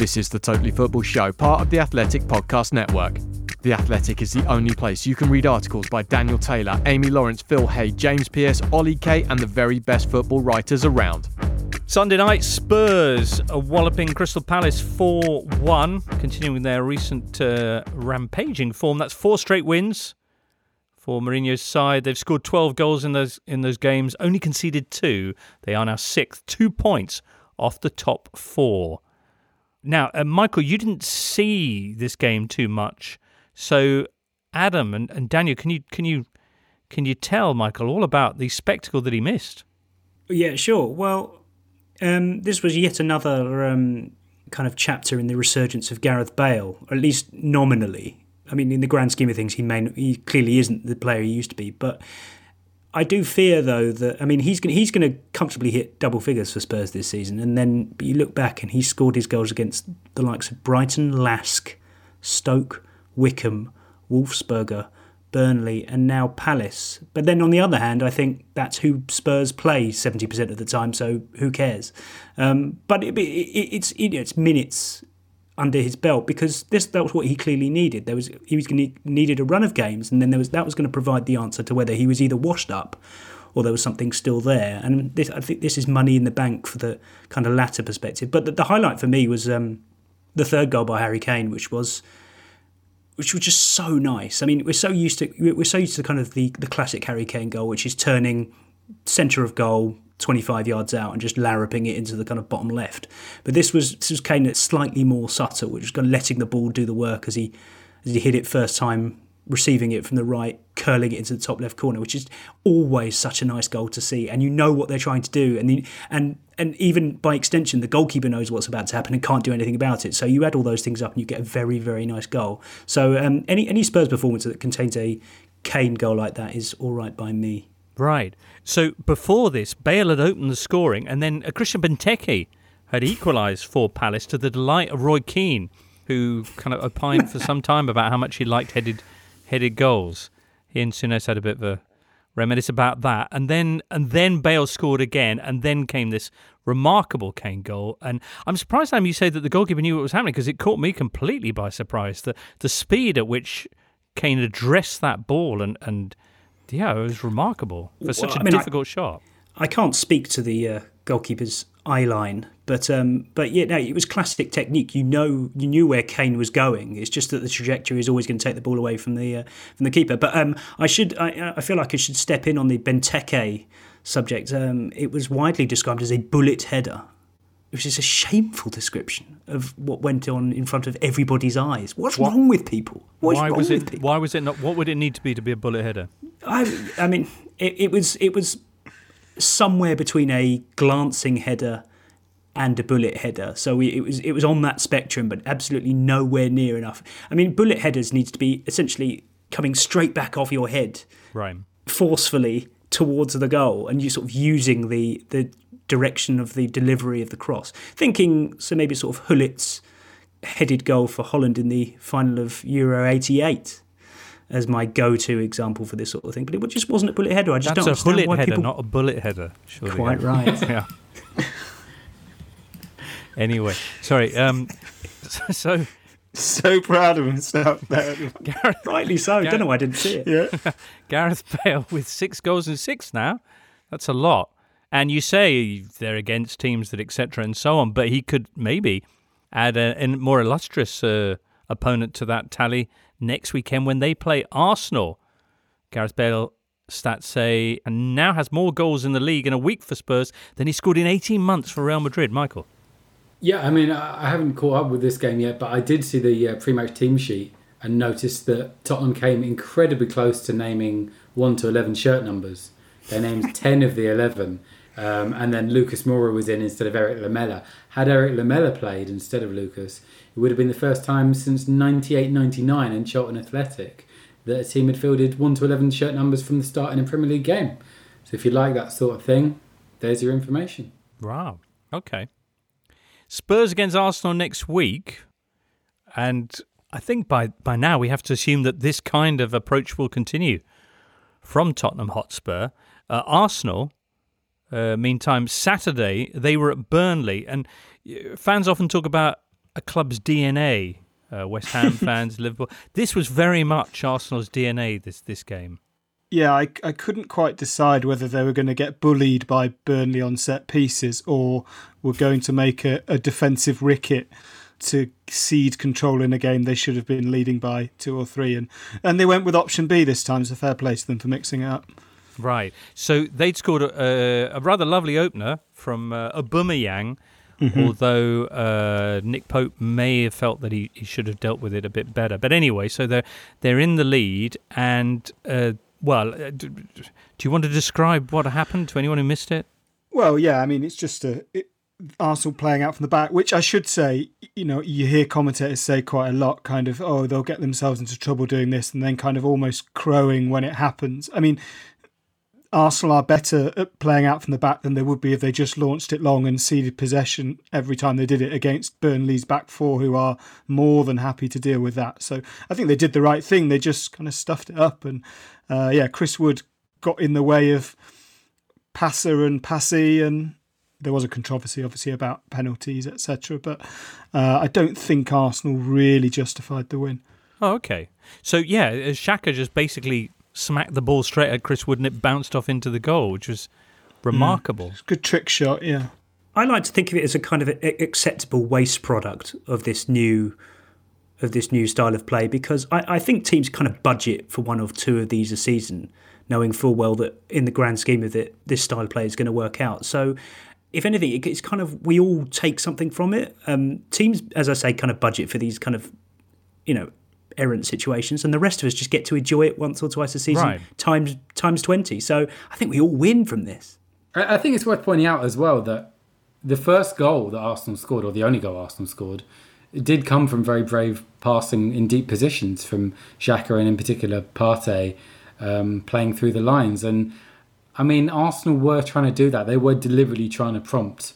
This is the Totally Football Show, part of the Athletic Podcast Network. The Athletic is the only place you can read articles by Daniel Taylor, Amy Lawrence, Phil Hay, James Pearce, Ollie Kay, and the very best football writers around. Sunday night, Spurs a walloping Crystal Palace 4 1, continuing their recent uh, rampaging form. That's four straight wins for Mourinho's side. They've scored 12 goals in those in those games, only conceded two. They are now sixth, two points off the top four. Now, uh, Michael, you didn't see this game too much, so Adam and, and Daniel, can you can you can you tell Michael all about the spectacle that he missed? Yeah, sure. Well, um, this was yet another um, kind of chapter in the resurgence of Gareth Bale, or at least nominally. I mean, in the grand scheme of things, he may he clearly isn't the player he used to be, but I do fear though that I mean he's going he's going to comfortably hit double figures for Spurs this season, and then you look back and he scored his goals against the likes of Brighton, Lask, Stoke, Wycombe, Wolfsberger, Burnley, and now Palace. But then on the other hand, I think that's who Spurs play seventy percent of the time, so who cares? Um, but it, it, it's it, it's minutes under his belt because this that was what he clearly needed. There was he was going needed a run of games, and then there was that was going to provide the answer to whether he was either washed up or there was something still there. And this, I think this is money in the bank for the kind of latter perspective. But the, the highlight for me was um, the third goal by Harry Kane, which was which was just so nice. I mean, we're so used to we're so used to kind of the the classic Harry Kane goal, which is turning centre of goal 25 yards out and just larruping it into the kind of bottom left. But this was this was Kane slightly more subtle, which was kind of letting the ball do the work as he as he hit it first time, receiving it from the right, curling it into the top left corner, which is always such a nice goal to see. And you know what they're trying to do, and the, and and even by extension, the goalkeeper knows what's about to happen and can't do anything about it. So you add all those things up, and you get a very very nice goal. So um, any any Spurs performance that contains a Kane goal like that is all right by me. Right. So before this, Bale had opened the scoring, and then uh, Christian Benteke had equalised for Palace to the delight of Roy Keane, who kind of opined for some time about how much he liked headed headed goals. He and Souness had a bit of a reminisce about that, and then and then Bale scored again, and then came this remarkable Kane goal. And I'm surprised, Sam, you say that the goalkeeper knew what was happening because it caught me completely by surprise. The the speed at which Kane addressed that ball and and yeah, it was remarkable for such a I mean, difficult I, shot. I can't speak to the uh, goalkeeper's eye line, but um, but yeah, no, it was classic technique. You know, you knew where Kane was going. It's just that the trajectory is always going to take the ball away from the uh, from the keeper. But um, I should, I, I feel like I should step in on the Benteke subject, um, it was widely described as a bullet header, which is a shameful description of what went on in front of everybody's eyes. What's What- wrong with people? What's why was it? people? Why was it not? What would it need to be to be a bullet header? I, I mean, it, it was it was somewhere between a glancing header and a bullet header. So we- it was it was on that spectrum, but absolutely nowhere near enough. I mean, bullet headers needs to be essentially coming straight back off your head Right. forcefully towards the goal, and you sort of using the the direction of the delivery of the cross. Thinking so maybe sort of Gullit's headed goal for Holland in the final of Euro '88 as my go-to example for this sort of thing. But it just wasn't a bullet header. I just That's don't a understand bullet why header, people. not a bullet header. Surely. Quite right. [laughs] yeah. anyway, sorry. Um, [laughs] so So proud of himself [laughs] there. Rightly so. Don't know why I didn't see it. Yeah. Gareth Bale with six goals and six now. That's a lot. And you say they're against teams that etc. and so on, but he could maybe add a, a more illustrious uh, opponent to that tally next weekend when they play Arsenal. Gareth Bale stats say and now has more goals in the league in a week for Spurs than he scored in 18 months for Real Madrid. Michael. Yeah, I mean, I haven't caught up with this game yet, but I did see the uh, pre-match team sheet and noticed that Tottenham came incredibly close to naming one to eleven shirt numbers. They named [laughs] ten of the eleven, um, and then Lucas Moura was in instead of Erik Lamela. Had Erik Lamela played instead of Lucas, it would have been the first time since 98-99 in Charlton Athletic that a team had fielded one to eleven shirt numbers from the start in a Premier League game. So if you like that sort of thing, there's your information. Wow. Okay. Spurs against Arsenal next week, and I think by by now we have to assume that this kind of approach will continue from Tottenham Hotspur. Uh, Arsenal, uh, meantime, Saturday they were at Burnley, and uh, fans often talk about a club's DNA. Uh, West Ham [laughs] fans, Liverpool. This was very much Arsenal's DNA. This this game. Yeah, I, I couldn't quite decide whether they were going to get bullied by Burnley on set pieces or were going to make a, a defensive ricket to cede control in a game they should have been leading by two or three. And, and they went with option B this time, It's a fair play to them for mixing it up. Right. So they'd scored a, a rather lovely opener from uh, Aubameyang, Mhm. although uh, Nick Pope may have felt that he, he should have dealt with it a bit better. But anyway, so they're they're in the lead, and uh, well, uh, do you want to describe what happened to anyone who missed it? Well, yeah, I mean, it's just a it, Arsenal playing out from the back, which I should say, you know, you hear commentators say quite a lot, kind of, oh, they'll get themselves into trouble doing this, and then kind of almost crowing when it happens. I mean, Arsenal are better at playing out from the back than they would be if they just launched it long and ceded possession every time they did it against Burnley's back four, who are more than happy to deal with that. So I think they did the right thing. They just kind of stuffed it up, and uh, yeah, Chris Wood got in the way of Passer and Passy, and there was a controversy obviously about penalties, etc. But uh, I don't think Arsenal really justified the win. Oh, okay. So yeah, Xhaka just basically smacked the ball straight at Chris Wood, and it bounced off into the goal, which was remarkable. It's a good trick shot, yeah. I like to think of it as a kind of a- acceptable waste product of this new of this new style of play because I, I think teams kind of budget for one or two of these a season, knowing full well that in the grand scheme of it, this style of play is going to work out. So, if anything, it- it's kind of we all take something from it. Um, teams, as I say, kind of budget for these kind of you know errant situations, and the rest of us just get to enjoy it once or twice a season, Right. times times twenty. So, I think we all win from this. I I think it's worth pointing out as well that the first goal that Arsenal scored, or the only goal Arsenal scored, did come from very brave passing in deep positions from Xhaka and in particular Partey um, playing through the lines. And I mean, Arsenal were trying to do that. They were deliberately trying to prompt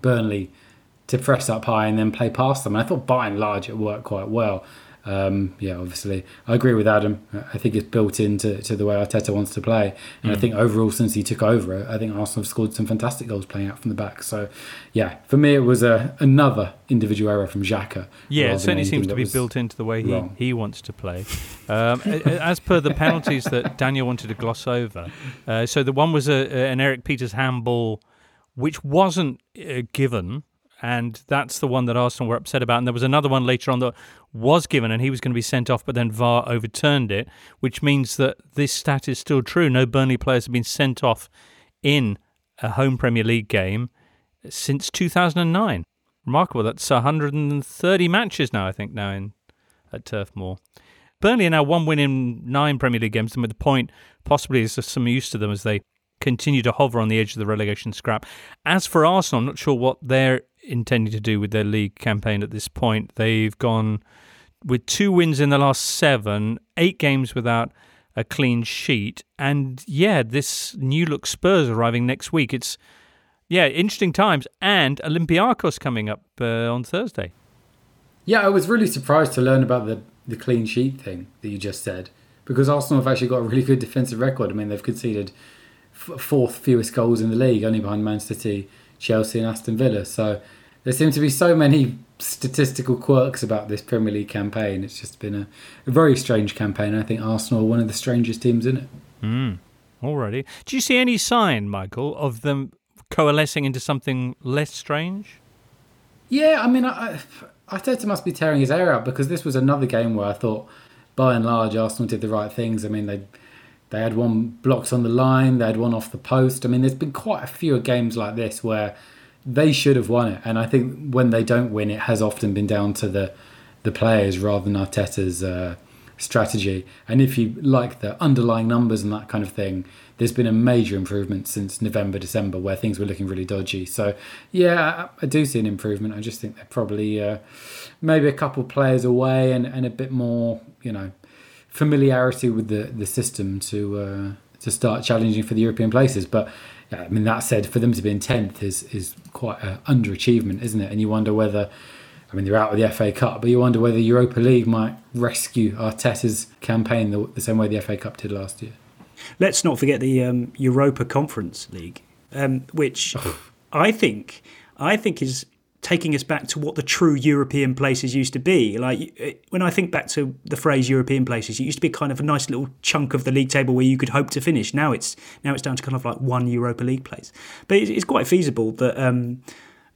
Burnley to press up high and then play past them. And I thought by and large it worked quite well. Um, yeah, obviously, I agree with Adam. I think it's built into to the way Arteta wants to play, and I Mm. think overall since he took over, I think Arsenal have scored some fantastic goals playing out from the back. So, yeah, for me it was a another individual error from Xhaka. Yeah, it certainly seems to be built into the way he, wrong. he wants to play. Um, as per the penalties that [laughs] Daniel wanted to gloss over, uh, so the one was a- an Erik Pieters handball, which wasn't uh, given, and that's the one that Arsenal were upset about. And there was another one later on that was given, and he was going to be sent off, but then VAR overturned it, which means that this stat is still true. No Burnley players have been sent off in a home Premier League game since 2009. Remarkable. That's 130 matches now, I think, now in at Turf Moor. Burnley are now one win in nine Premier League games, and with the point possibly is some use to them as they continue to hover on the edge of the relegation scrap. As for Arsenal, I'm not sure what they're intending to do with their league campaign at this point. They've gone with two wins in the last seven, eight games without a clean sheet, and yeah, this new look Spurs arriving next week. It's yeah, interesting times, and Olympiacos coming up uh, on Thursday. Yeah, I was really surprised to learn about the the clean sheet thing that you just said because Arsenal have actually got a really good defensive record. I mean, they've conceded f- fourth fewest goals in the league, only behind Man City, Chelsea, and Aston Villa. So there seem to be so many statistical quirks about this Premier League campaign. It's just been a, a very strange campaign. I think Arsenal are one of the strangest teams in it. Mm, already. Do you see any sign, Michael, of them coalescing into something less strange? Yeah, I mean, I, I, Arteta must be tearing his hair out because this was another game where I thought, by and large, Arsenal did the right things. I mean, they they had one blocked on the line, they had one off the post. I mean, there's been quite a few games like this where they should have won it, and I think when they don't win, it has often been down to the the players rather than Arteta's uh, strategy. And if you like the underlying numbers and that kind of thing, there's been a major improvement since November, December, where things were looking really dodgy. So, yeah, I, I do see an improvement. I just think they're probably uh, maybe a couple players away and, and a bit more, you know, familiarity with the, the system to uh, to start challenging for the European places. But yeah, I mean, that said, for them to be in tenth is is quite an underachievement, isn't it? And you wonder whether. I mean, they're out of the FA Cup, but you wonder whether Europa League might rescue Arteta's campaign the, the same way the FA Cup did last year. Let's not forget the um, Europa Conference League, um, which I think I think is taking us back to what the true European places used to be. Like when I think back to the phrase European places, it used to be kind of a nice little chunk of the league table where you could hope to finish. Now it's now it's down to kind of like one Europa League place. But it's, quite feasible that um,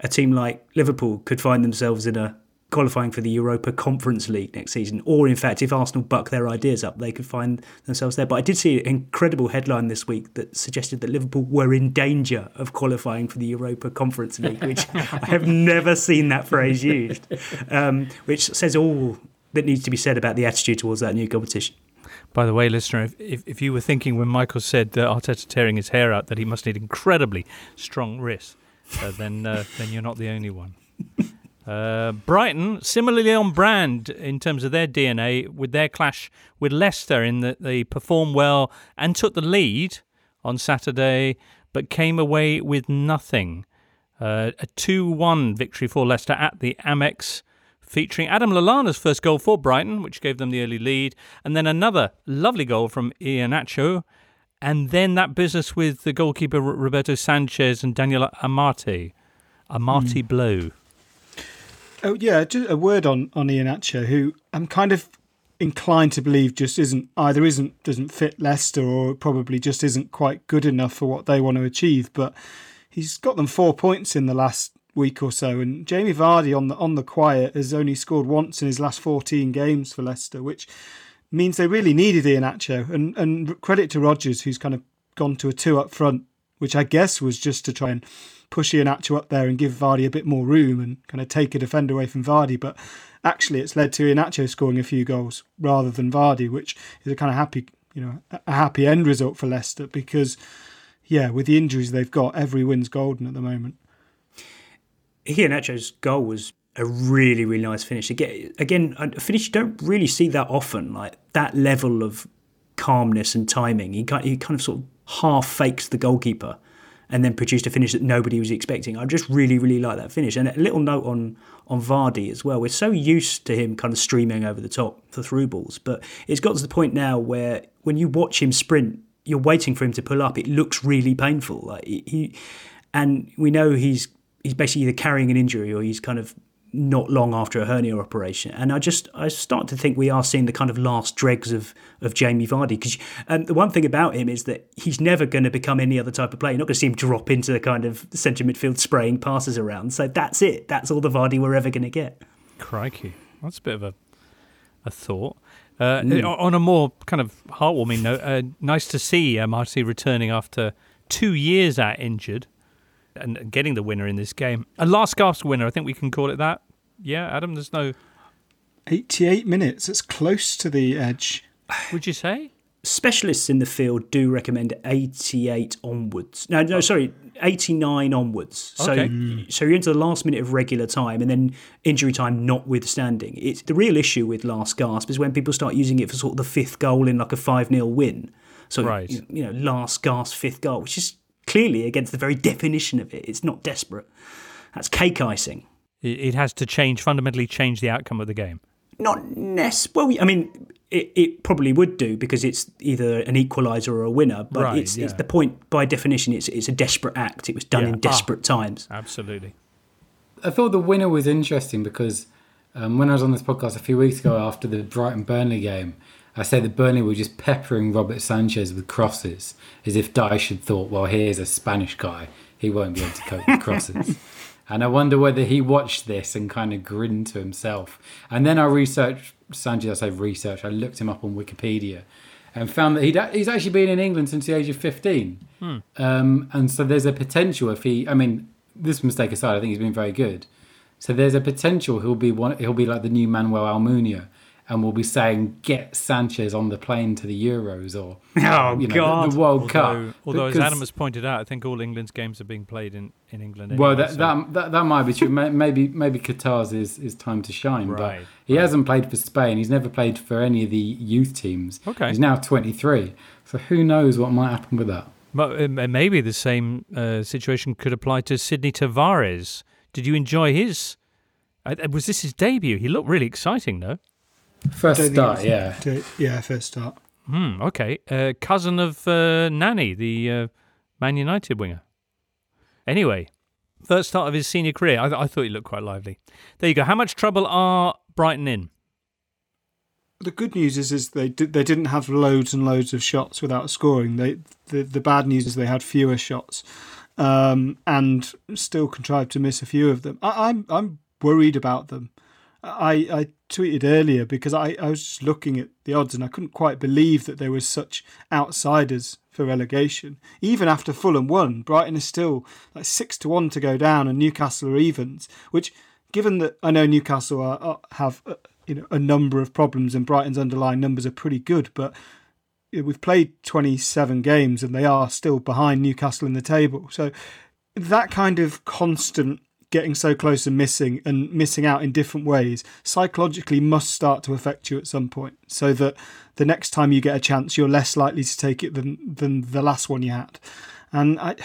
a team like Liverpool could find themselves in a qualifying for the Europa Conference League next season, or in fact, if Arsenal buck their ideas up, they could find themselves there. But I did see an incredible headline this week that suggested that Liverpool were in danger of qualifying for the Europa Conference League, which [laughs] I have never seen that phrase used, um, which says all that needs to be said about the attitude towards that new competition. By the way, listener, if, if, if you were thinking when Michael said that Arteta tearing his hair out that he must need incredibly strong wrists, uh, then uh, then you're not the only one. Uh, Brighton, similarly on brand in terms of their DNA, with their clash with Leicester, in that they performed well and took the lead on Saturday, but came away with nothing. Uh, a 2 1 victory for Leicester at the Amex, featuring Adam Lallana's first goal for Brighton, which gave them the early lead, and then another lovely goal from Iheanacho, and then that business with the goalkeeper Roberto Sanchez and Daniel Amati. Amartey mm. blow. Oh yeah, just a word on on Iheanacho, who I'm kind of inclined to believe just isn't either isn't doesn't fit Leicester or probably just isn't quite good enough for what they want to achieve. But he's got them four points in the last week or so, and Jamie Vardy on the on the quiet has only scored once in his last 14 games for Leicester, which means they really needed Iheanacho. And and credit to Rodgers, who's kind of gone to a two up front, which I guess was just to try and push Iheanacho up there and give Vardy a bit more room and kind of take a defender away from Vardy. But actually, it's led to Iheanacho scoring a few goals rather than Vardy, which is a kind of happy, you know, a happy end result for Leicester because, yeah, with the injuries they've got, every win's golden at the moment. Iheanacho's goal was a really, really nice finish. Again, again, a finish you don't really see that often, like that level of calmness and timing. He, he kind of sort of half fakes the goalkeeper and then produced a finish that nobody was expecting. I just really, really like that finish. And a little note on on Vardy as well. We're so used to him kind of streaming over the top for through balls, but it's got to the point now where when you watch him sprint, you're waiting for him to pull up. It looks really painful. Like he, and we know he's he's basically either carrying an injury or he's kind of not long after a hernia operation. And I just I start to think we are seeing the kind of last dregs of of Jamie Vardy because um, the one thing about him is that he's never going to become any other type of player. You're not going to see him drop into the kind of centre midfield spraying passes around. So that's it. That's all the Vardy we're ever going to get. Crikey, that's a bit of a a thought. Uh, mm. On a more kind of heartwarming note, uh, nice to see uh, Marty returning after two years out injured and getting the winner in this game. A last gasp winner, I think we can call it that. Yeah, Adam, there's no. 88 minutes. It's close to the edge. Would you say? Specialists in the field do recommend 88 onwards. No, no, sorry, 89 onwards. So, Okay. so you're into the last minute of regular time, and then injury time notwithstanding. It's the real issue with last gasp is when people start using it for sort of the fifth goal in like a five 0 win. So Right. you, you know, last gasp fifth goal, which is clearly against the very definition of it. It's not desperate. That's cake icing. It, it has to change, fundamentally change the outcome of the game. Not nec. Well, I mean, it, it probably would do because it's either an equaliser or a winner. But Right, it's, it's the point by definition. It's it's a desperate act. It was done Yeah. in Ah. desperate times. Absolutely. I thought the winner was interesting because um, when I was on this podcast a few weeks ago after the Brighton Burnley game, I said that Burnley were just peppering Robert Sanchez with crosses as if Dyche had thought, well, here's a Spanish guy. He won't be able to cope with crosses. [laughs] and I wonder whether he watched this and kind of grinned to himself. And then I researched Sanchez, I say research, I looked him up on Wikipedia and found that he'd, he's actually been in England since the age of 15. Hmm. Um, and so there's a potential if he, I mean, this mistake aside, I think he's been very good. So there's a potential he'll be one, he'll be like the new Manuel Almunia, and we'll be saying get Sanchez on the plane to the Euros or [laughs] Oh, you know, God. the, the World Although, Cup. although as Adam has pointed out, I think all England's games are being played in, in England. Anyway, well, that, so- that that that might be true. Maybe maybe Qatar's is, is time to shine, Right, but he hasn't played for Spain. He's never played for any of the youth teams. Okay. he's now 23. So who knows what might happen with that? But uh, maybe the same uh, situation could apply to Sidnei Tavares. Did you enjoy his? Uh, was this his debut? He looked really exciting, though. First start, yeah. to- yeah, first start. Hmm. Okay. Uh, cousin of uh, Nani, the uh, Man United winger. Anyway, first start of his senior career. I, I thought he looked quite lively. There you go. How much trouble are Brighton in? The good news is, is they did, they didn't have loads and loads of shots without scoring. They the the bad news is they had fewer shots, um, and still contrived to miss a few of them. I, I'm I'm worried about them. I I tweeted earlier because I, I was just looking at the odds and I couldn't quite believe that there were such outsiders for relegation. Even after Fulham won, Brighton is still like six to one to go down, and Newcastle are evens. Which, given that I know Newcastle are, are, have uh, you know a number of problems and Brighton's underlying numbers are pretty good, but we've played 27 games and they are still behind Newcastle in the table. So that kind of constant getting so close and missing and missing out in different ways psychologically must start to affect you at some point so that the next time you get a chance you're less likely to take it than than the last one you had and I,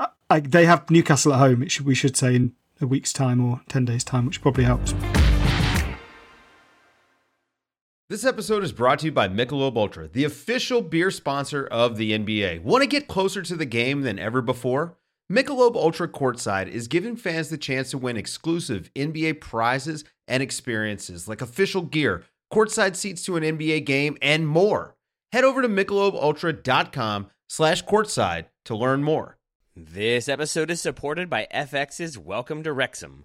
I, I they have Newcastle at home should, we should say in a week's time or 10 days time which probably helps This episode is brought to you by Michelob Ultra, the official beer sponsor of the NBA. Want to get closer to the game than ever before? Michelob Ultra Courtside is giving fans the chance to win exclusive NBA prizes and experiences like official gear, courtside seats to an NBA game, and more. Head over to michelobultra.com slash courtside to learn more. This episode is supported by FX's Welcome to Wrexham.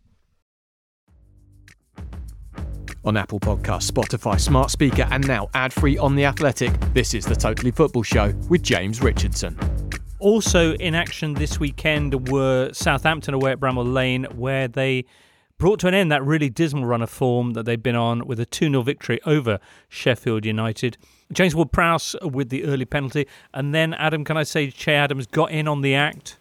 On Apple Podcasts, Spotify, Smart Speaker, and now ad free on The Athletic, this is the Totally Football Show with James Richardson. Also in action this weekend were Southampton away at Bramall Lane, where they brought to an end that really dismal run of form that they've been on with a 2 0 victory over Sheffield United. James Ward Prowse with the early penalty. And then, Adam, can I say Che Adams got in on the act?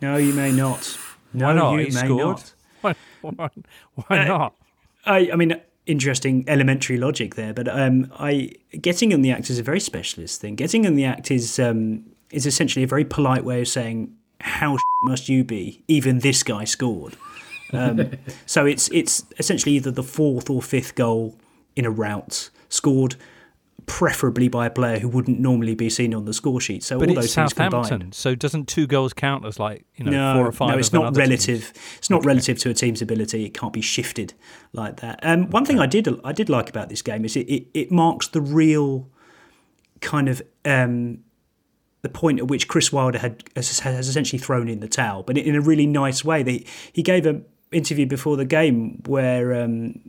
No, you may not. No, Why not? you He may scored. not. [laughs] Why, why, why Uh, not? I, I mean, interesting elementary logic there, but um, I getting in the act is a very specialist thing. Getting in the act is um, is essentially a very polite way of saying how must you be? Even this guy scored. Um, [laughs] so it's it's essentially either the fourth or fifth goal in a rout scored preferably by a player who wouldn't normally be seen on the score sheet. So but all those things Southampton, combined. so doesn't two goals count as like you know no, four or five? no, it's not relative. team's? It's not relative to a team's ability. It can't be shifted like that. Um, one thing I did I did like about this game is it, it, it marks the real kind of um, the point at which Chris Wilder had has, has essentially thrown in the towel, but in a really nice way. They, he gave an interview before the game where um,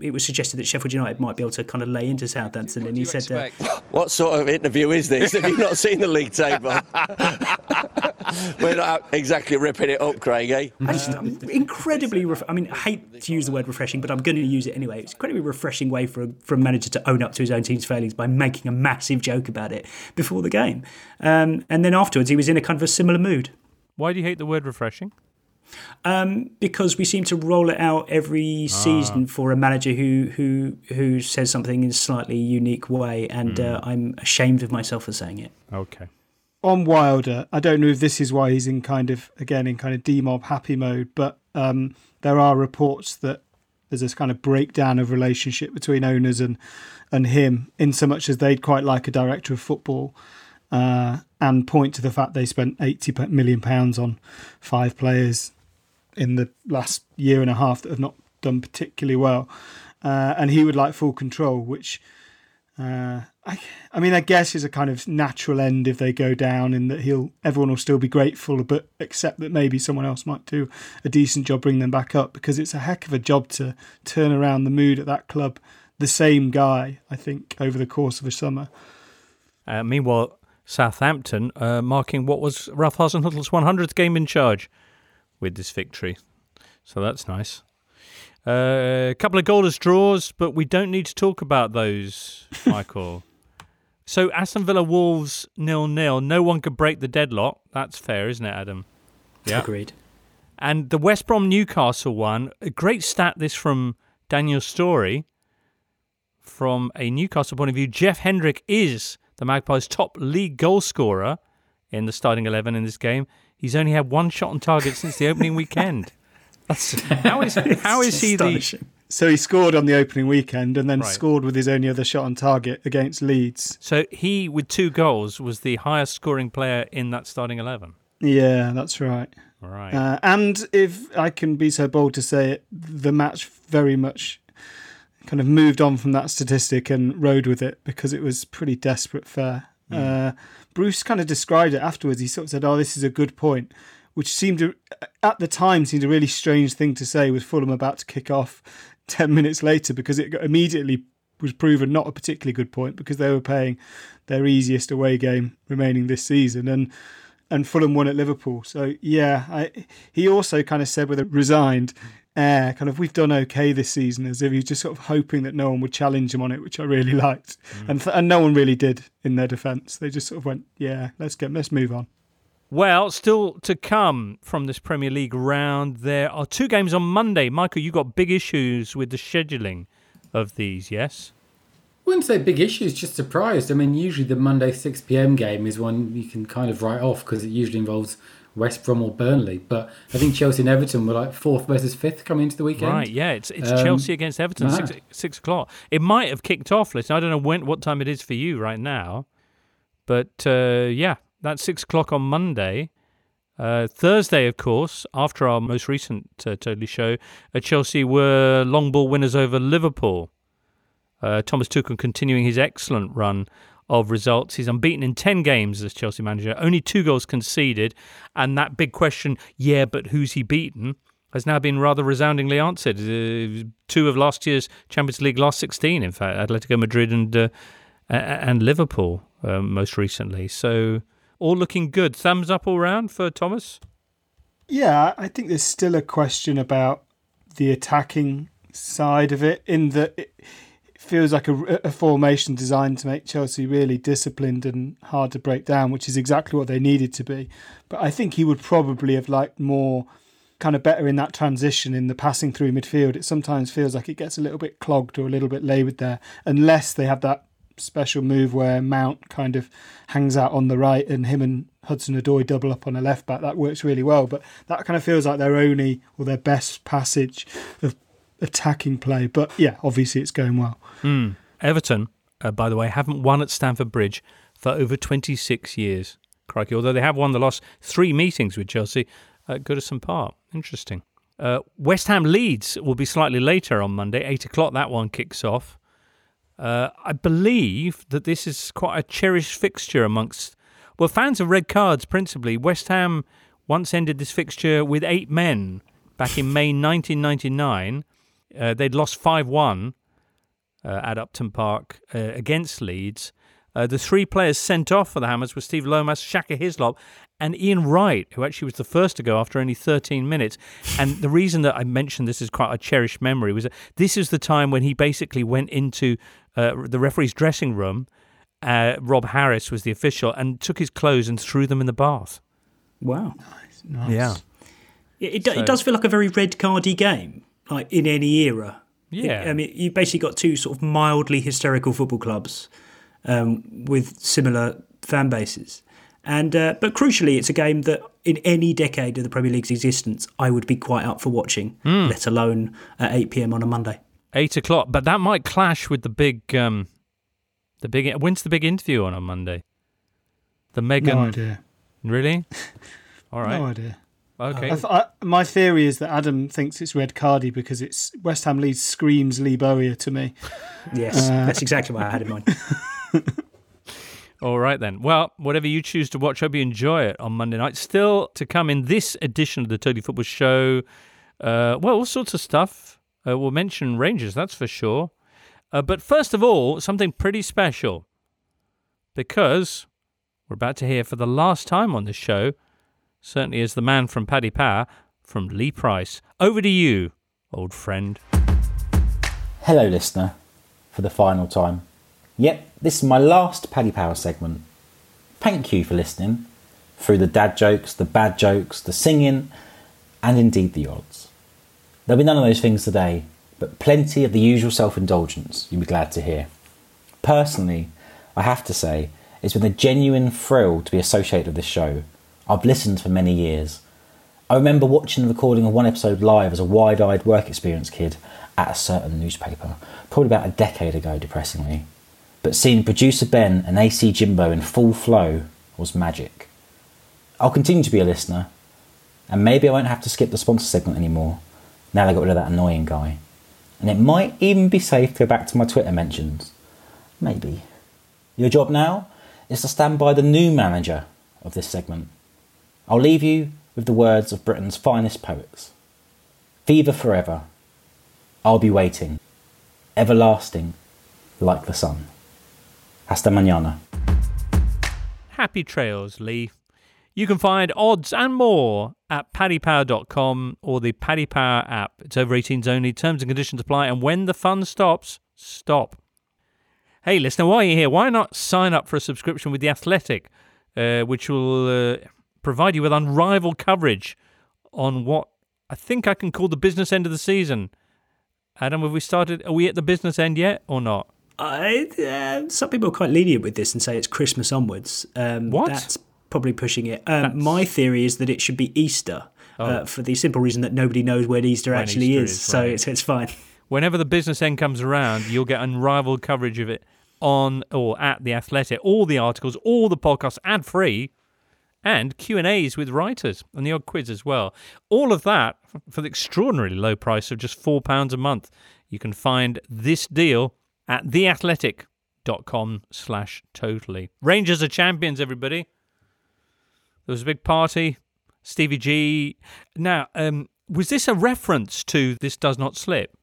it was suggested that Sheffield United might be able to kind of lay into Southampton, and he said, uh, What sort of interview is this? Have you not seen the league table? [laughs] We're not exactly ripping it up, Craig, eh? I just, I'm incredibly. Ref- I mean, I hate to use the word refreshing, but I'm going to use it anyway. It's an incredibly refreshing way for a, for a manager to own up to his own team's failings by making a massive joke about it before the game, um, and then afterwards he was in a kind of a similar mood. Why do you hate the word refreshing? Um, because we seem to roll it out every season for a manager who who who says something in a slightly unique way, and uh, I'm ashamed of myself for saying it. Okay. on Wilder, I don't know if this is why he's in kind of again in kind of demob happy mode, but um, there are reports that there's this kind of breakdown of relationship between owners and and him, in so much as they'd quite like a director of football, uh, and point to the fact they spent eighty million pounds on five players in the last year and a half that have not done particularly well, uh, and he would like full control, which. Uh, I, I mean, I guess is a kind of natural end if they go down, in that he'll everyone will still be grateful, but accept that maybe someone else might do a decent job bring them back up because it's a heck of a job to turn around the mood at that club. The same guy, I think, over the course of a summer. Uh, meanwhile, Southampton uh, marking what was Ralph Hasenhüttl's 100th game in charge with this victory. So that's nice. Uh, a couple of goalless draws, but we don't need to talk about those, [laughs] Michael. so Aston Villa Wolves nil nil. No one could break the deadlock. That's fair, isn't it, Adam? Yeah. Agreed. And the West Brom Newcastle one, a great stat this from Daniel Storey. From a Newcastle point of view, Jeff Hendrick is the Magpies' top league goal scorer in the starting 11 in this game. He's only had one shot on target since the opening weekend. [laughs] That's, how is how is he the So he scored on the opening weekend and then Right. scored with his only other shot on target against Leeds. so he with two goals was the highest scoring player in that starting 11. Yeah, that's right. Right. Uh, and if I can be so bold to say it, the match very much kind of moved on from that statistic and rode with it because it was pretty desperate fare. Uh, Bruce kind of described it afterwards. He sort of said, "Oh, this is a good point," which seemed to, at the time, seemed a really strange thing to say with Fulham about to kick off [laughs] ten minutes later because it immediately was proven not a particularly good point because they were playing their easiest away game remaining this season and and Fulham won at Liverpool. So yeah, I, he also kind of said with a resigned air, kind of we've done okay this season, as if he was just sort of hoping that no one would challenge him on it, which I really [laughs] liked, mm. and th- and no one really did in their defence. They just sort of went, yeah, let's get let's move on. Well, still to come from this Premier League round, there are two games on Monday. Michael, you got big issues with the scheduling of these, yes? wouldn't say big issues, just surprised. I mean, usually the Monday 6 pm game is one you can kind of write off because it usually involves West Brom or Burnley. But I think Chelsea and Everton were like fourth versus fifth coming into the weekend. Right, yeah, it's it's Um, Chelsea against Everton, six, six o'clock. It might have kicked off. Listen, I don't know when, what time it is for you right now, but uh, yeah, that's six o'clock on Monday. Uh, Thursday, of course, after our most recent uh, Totally show, uh, Chelsea were long ball winners over Liverpool. Uh, Thomas Tuchel continuing his excellent run of results. He's unbeaten in 10 games as Chelsea manager, only two goals conceded. And that big question, yeah, but who's he beaten, has now been rather resoundingly answered. Uh, two of last year's Champions League last 16, in fact, Atletico Madrid and, uh, and Liverpool uh, most recently. So all looking good. Thumbs up all round for Thomas? Yeah, I think there's still a question about the attacking side of it, in that it feels like a, a formation designed to make Chelsea really disciplined and hard to break down, which is exactly what they needed to be. But I think he would probably have liked more kind of better in that transition in the passing through midfield. It sometimes feels like it gets a little bit clogged or a little bit laboured there, unless they have that special move where Mount kind of hangs out on the right and him and Hudson Odoi double up on a left back. That works really well, but that kind of feels like their only or their best passage of attacking play. But yeah, obviously it's going well. Hmm. Everton, uh, by the way, haven't won at Stamford Bridge for over 26 years. Crikey, although they have won the last three meetings with Chelsea at Goodison Park. Interesting. Uh, West Ham Leeds will be slightly later on Monday, 8 o'clock. That one kicks off. Uh, I believe that this is quite a cherished fixture amongst, well, fans of red cards principally. West Ham once ended this fixture with eight men back in May 1999. Uh, they'd lost 5 1 uh, at Upton Park uh, against Leeds. Uh, the three players sent off for the Hammers were Steve Lomas, Shaka Hislop, and Ian Wright, who actually was the first to go after only 13 minutes. And the reason that I mentioned this is quite a cherished memory was that this is the time when he basically went into uh, the referee's dressing room. Uh, Rob Harris was the official and took his clothes and threw them in the bath. Wow. Nice. Yeah. It, it, So- it does feel like a very red cardy game, like in any era. Yeah. I mean, you've basically got two sort of mildly hysterical football clubs um, with similar fan bases. And uh, but crucially, it's a game that in any decade of the Premier League's existence, I would be quite up for watching, Hmm. let alone at 8 p.m. on a Monday. Eight o'clock, but that might clash with the big, um, the big. When's the big interview on a Monday? The Megan. No idea. Really? [laughs] All right. No idea. Okay. I th- I, my theory is that Adam thinks it's red cardy because it's West Ham Leeds screams Lee Bowyer to me. [laughs] Yes, Uh, that's exactly what I had in mind. [laughs] All right then. Well, whatever you choose to watch, hope you enjoy it on Monday night. Still to come in this edition of the Totally Football Show. Uh, well, all sorts of stuff. Uh, we'll mention Rangers, that's for sure. Uh, but first of all, something pretty special. Because we're about to hear for the last time on this show, certainly as the man from Paddy Power, from Lee Price. Over to you, old friend. Hello, listener, for the final time. Yep, this is my last Paddy Power segment. Thank you for listening through the dad jokes, the bad jokes, the singing, and indeed the odds. There'll be none of those things today, but plenty of the usual self indulgence you'll be glad to hear. Personally, I have to say, it's been a genuine thrill to be associated with this show. I've listened for many years. I remember watching the recording of one episode live as a wide eyed work experience kid at a certain newspaper, probably about a decade ago, depressingly. But seeing producer Ben and AC Jimbo in full flow was magic. I'll continue to be a listener, and maybe I won't have to skip the sponsor segment anymore now they got rid of that annoying guy. And it might even be safe to go back to my Twitter mentions. Maybe. Your job now is to stand by the new manager of this segment. I'll leave you with the words of Britain's finest poets Fever forever. I'll be waiting. Everlasting, like the sun. Hasta mañana. Happy trails, Lee. You can find odds and more at paddypower.com or the Paddy Power app. It's over 18s only. Terms and conditions apply. And when the fun stops, stop. Hey, listener, while you're here, why not sign up for a subscription with The Athletic, uh, which will uh, provide you with unrivaled coverage on what I think I can call the business end of the season. Adam, have we started? Are we at the business end yet or not? I, uh, some people are quite lenient with this and say it's Christmas onwards. Um, What? That's probably pushing it. Um, my theory is that it should be Easter. Uh, Oh. for the simple reason that nobody knows when Easter When actually Easter is, is, so it's it's fine. [laughs] Whenever the business end comes around, you'll get unrivaled coverage of it on or at the Athletic. All the articles, all the podcasts, ad free, and Q and A's with writers and the odd quiz as well. All of that for the extraordinarily low price of just four pounds a month. You can find this deal at theathletic.com slash totally. Rangers are champions, everybody. There was a big party. Stevie G. Now, um, was this a reference to "This Does Not Slip"?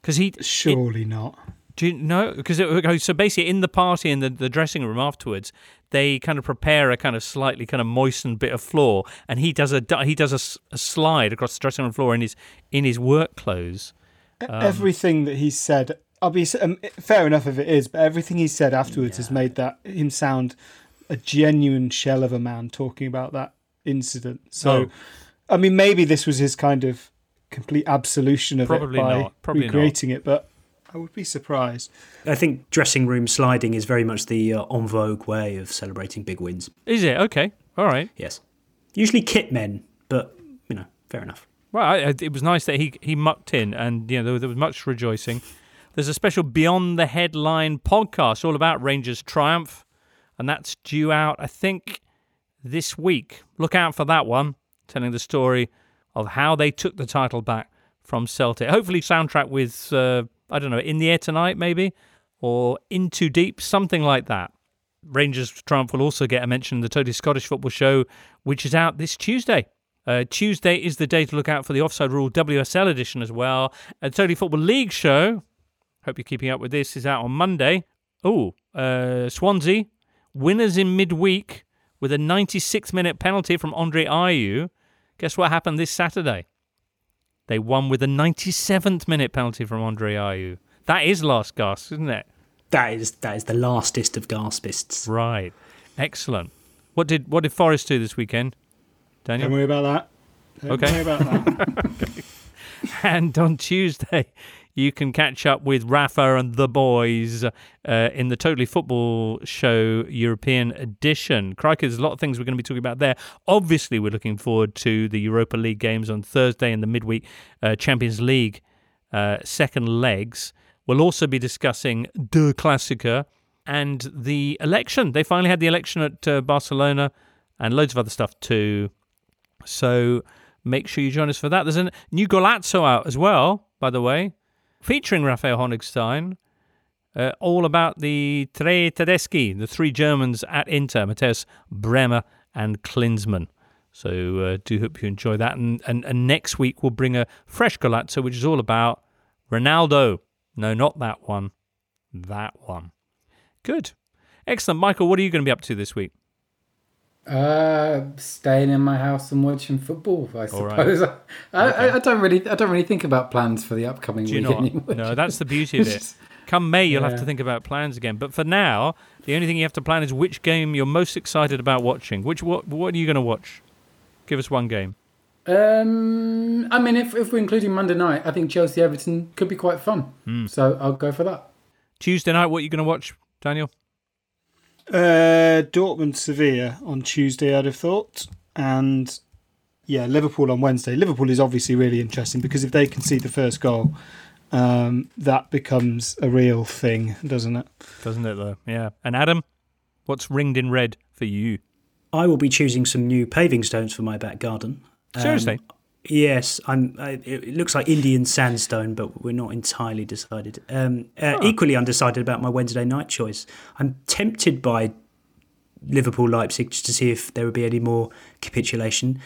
Because he surely not. Do you know? Because so basically, in the party in the, the dressing room afterwards, they kind of prepare a kind of slightly kind of moistened bit of floor, and he does a he does a, a slide across the dressing room floor in his in his work clothes. Um, everything that he said, I'll be um, fair enough if it is, but everything he said afterwards has made that him sound a genuine shell of a man talking about that incident. So, Oh. I mean, maybe this was his kind of complete absolution of Probably it by not, probably not. recreating it, but I would be surprised. I think dressing room sliding is very much the uh, en vogue way of celebrating big wins. Is it okay? All right. Yes, usually kit men, but you know, fair enough. Well, I, I- it was nice that he he mucked in, and you know there, there was much rejoicing. there's a special Beyond the Headline podcast all about Rangers' triumph, and that's due out, I think, this week. Look out for that one, telling the story of how they took the title back from Celtic. Hopefully, soundtrack with, uh, I don't know, In the Air Tonight, maybe, or In Too Deep, something like that. Rangers Triumph will also get a mention in the Totally Scottish Football Show, which is out this Tuesday. Uh, Tuesday is the day to look out for the Offside Rule WSL edition as well. A Totally Football League show, hope you're keeping up with this, is out on Monday. Oh, uh, Swansea, winners in midweek with a 96 minute penalty from Andre Ayew. Guess what happened this Saturday? They won with a 97th minute penalty from Andre Ayew. That is last gasp, isn't it? That is that is the lastest of gaspists. Right. Excellent. What did what did Forest do this weekend? Daniel? Don't worry about that. Don't okay. worry about that. okay. [laughs] And on Tuesday, you can catch up with Rafa and the boys uh, in the Totally Football Show European edition. Crikey, there's a lot of things we're going to be talking about there. Obviously, we're looking forward to the Europa League games on Thursday and the midweek uh, Champions League uh, second legs. We'll also be discussing Der Klassiker and the election. They finally had the election at uh, Barcelona and loads of other stuff too. So make sure you join us for that. There's a new Golazzo out as well, by the way, featuring Raphael Honigstein. Uh, all about the Tre Tedeschi, the three Germans at Inter, Matthäus Brehme and Klinsmann. So uh, do hope you enjoy that. And, and, and next week we'll bring a fresh Golazzo, which is all about Ronaldo. No, not that one. That one. Good. Excellent. Michael, what are you going to be up to this week? Uh, staying in my house and watching football. I suppose. [laughs] right. I, Okay. I, I don't really, I don't really think about plans for the upcoming Do you week anymore. No, that's the beauty of [laughs] it. Come May, you'll have to think about plans again. But for now, the only thing you have to plan is which game you're most excited about watching. Which what what are you going to watch? Give us one game. Um, I mean, if if we're including Monday night, I think Chelsea Everton could be quite fun. Hmm. So I'll go for that. Tuesday night, what are you going to watch, Daniel? Uh, Dortmund Sevilla on Tuesday, I'd have thought, and yeah, Liverpool on Wednesday. Liverpool is obviously really interesting because if they can see the first goal, um, that becomes a real thing, doesn't it? Doesn't it though? Yeah. And Adam, what's ringed in red for you? I will be choosing some new paving stones for my back garden. Um, Seriously? Yes, I'm. I, it looks like Indian sandstone, but we're not entirely decided. Um, uh, Equally undecided about my Wednesday night choice. I'm tempted by Liverpool Leipzig just to see if there would be any more capitulation,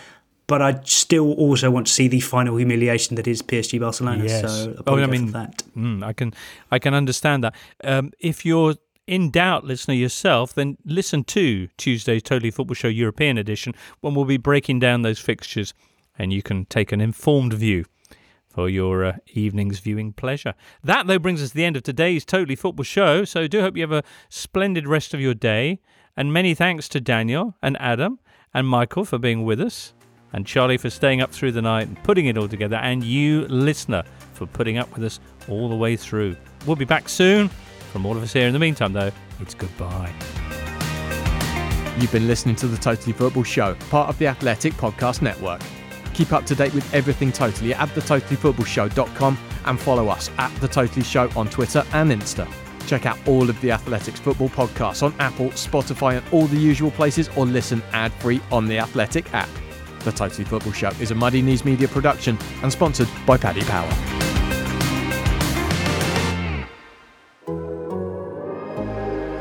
but I still also want to see the final humiliation that is PSG Barcelona. So I'll oh, I mean, that. mm, I can I can understand that. Um, if you're in doubt, listener yourself, then listen to Tuesday's Totally Football Show European edition when we'll be breaking down those fixtures, and you can take an informed view for your uh, evening's viewing pleasure. That, though, brings us to the end of today's Totally Football Show. So do hope you have a splendid rest of your day. And many thanks to Daniel and Adam and Michael for being with us, and Charlie for staying up through the night and putting it all together, and you, listener, for putting up with us all the way through. We'll be back soon. From all of us here in the meantime, though, it's goodbye. You've been listening to the Totally Football Show, part of the Athletic Podcast Network. Keep up to date with everything Totally at thetotallyfootballshow.com and follow us at The Totally Show on Twitter and Insta. Check out all of the Athletics football podcasts on Apple, Spotify, and all the usual places, or listen ad free on the Athletic app. The Totally Football Show is a Muddy Knees Media production and sponsored by Paddy Power.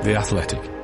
The Athletic.